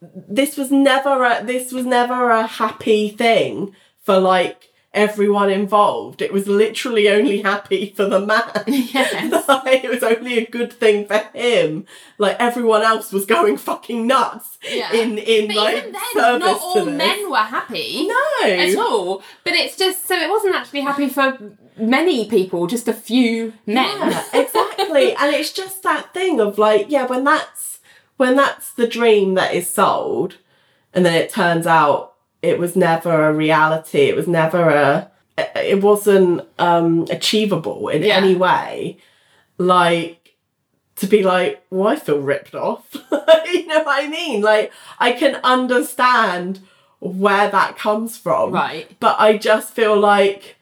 this was never a this was never a happy thing for like everyone involved. It was literally only happy for the man. *laughs* Yes. like, it was only a good thing for him. Like everyone else was going fucking nuts Yeah. in in But like even then, service not all men were happy. No. At all. But it's just, so it wasn't actually happy for many people, just a few men. Yeah, exactly. *laughs* and it's just that thing of like, yeah, when that's when that's the dream that is sold, and then it turns out it was never a reality. It was never a. It wasn't um achievable in Yeah. any way. Like to be like, well, I feel ripped off. *laughs* you know what I mean? Like I can understand where that comes from. Right. But I just feel like,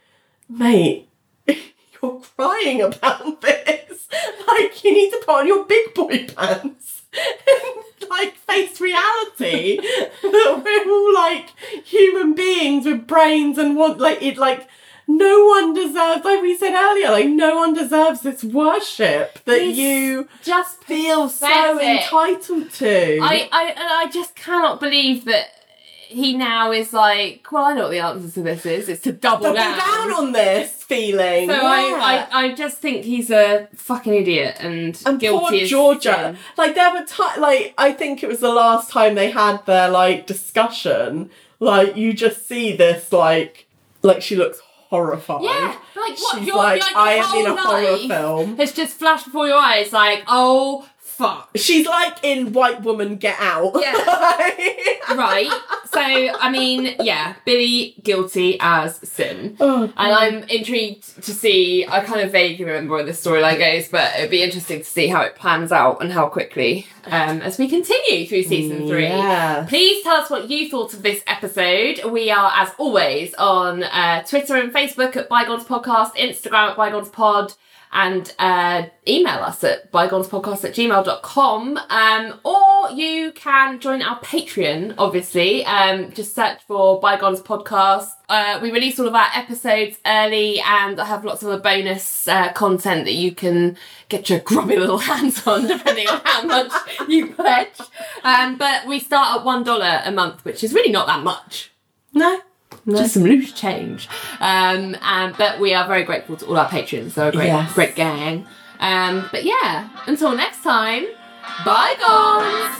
mate, *laughs* you're crying about *laughs* this. Like, you need to put on your big boy pants and, *laughs* like, face reality that *laughs* we're all, like, human beings with brains and want, like, it, like, no one deserves, like we said earlier, like, no one deserves this worship that It's you Just feel so entitled to. I, I, I just cannot believe that he now is like, well, I know what the answer to this is. It's to double, double down. down on this feeling. So Yeah. I, I, I just think he's a fucking idiot and, and guilty poor Georgia. sin. Like there were times, like I think it was the last time they had their like discussion. Like you just see this, like, like she looks horrified. Yeah, like what? She's your, like, like, I am in a horror film. It's just flashed before your eyes, like, oh fuck. She's like in White Woman Get Out. Yeah. *laughs* right. So, I mean, yeah, Billy guilty as sin. Oh, And I'm intrigued to see, I kind of vaguely remember where the storyline goes, but it'd be interesting to see how it plans out and how quickly um, as we continue through season three. Yeah. Please tell us what you thought of this episode. We are, as always, on uh, Twitter and Facebook at Bygones Podcast, Instagram at Bygones Pod, and uh, email us at bygonespodcast at gmail.com. Um, or you can join our Patreon, obviously. Um, just search for Bygones Podcast. Uh, we release all of our episodes early and I have lots of other bonus uh, content that you can get your grubby little *laughs* hands on depending on how much you pledge. Um, but we start at $1 a month, which is really not that much. No. Just some loose change. Um, and, but we are very grateful to all our patrons. They're a great, Yes. great gang. Um, but yeah, until next time, bygones!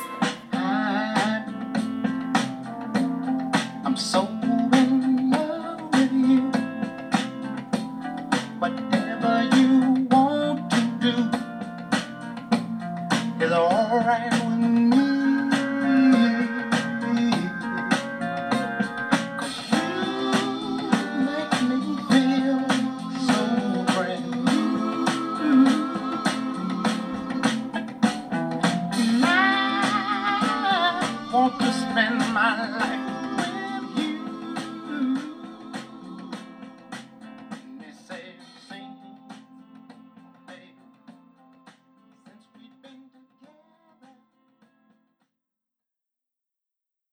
I'm so in love with you. Whatever you want to do is alright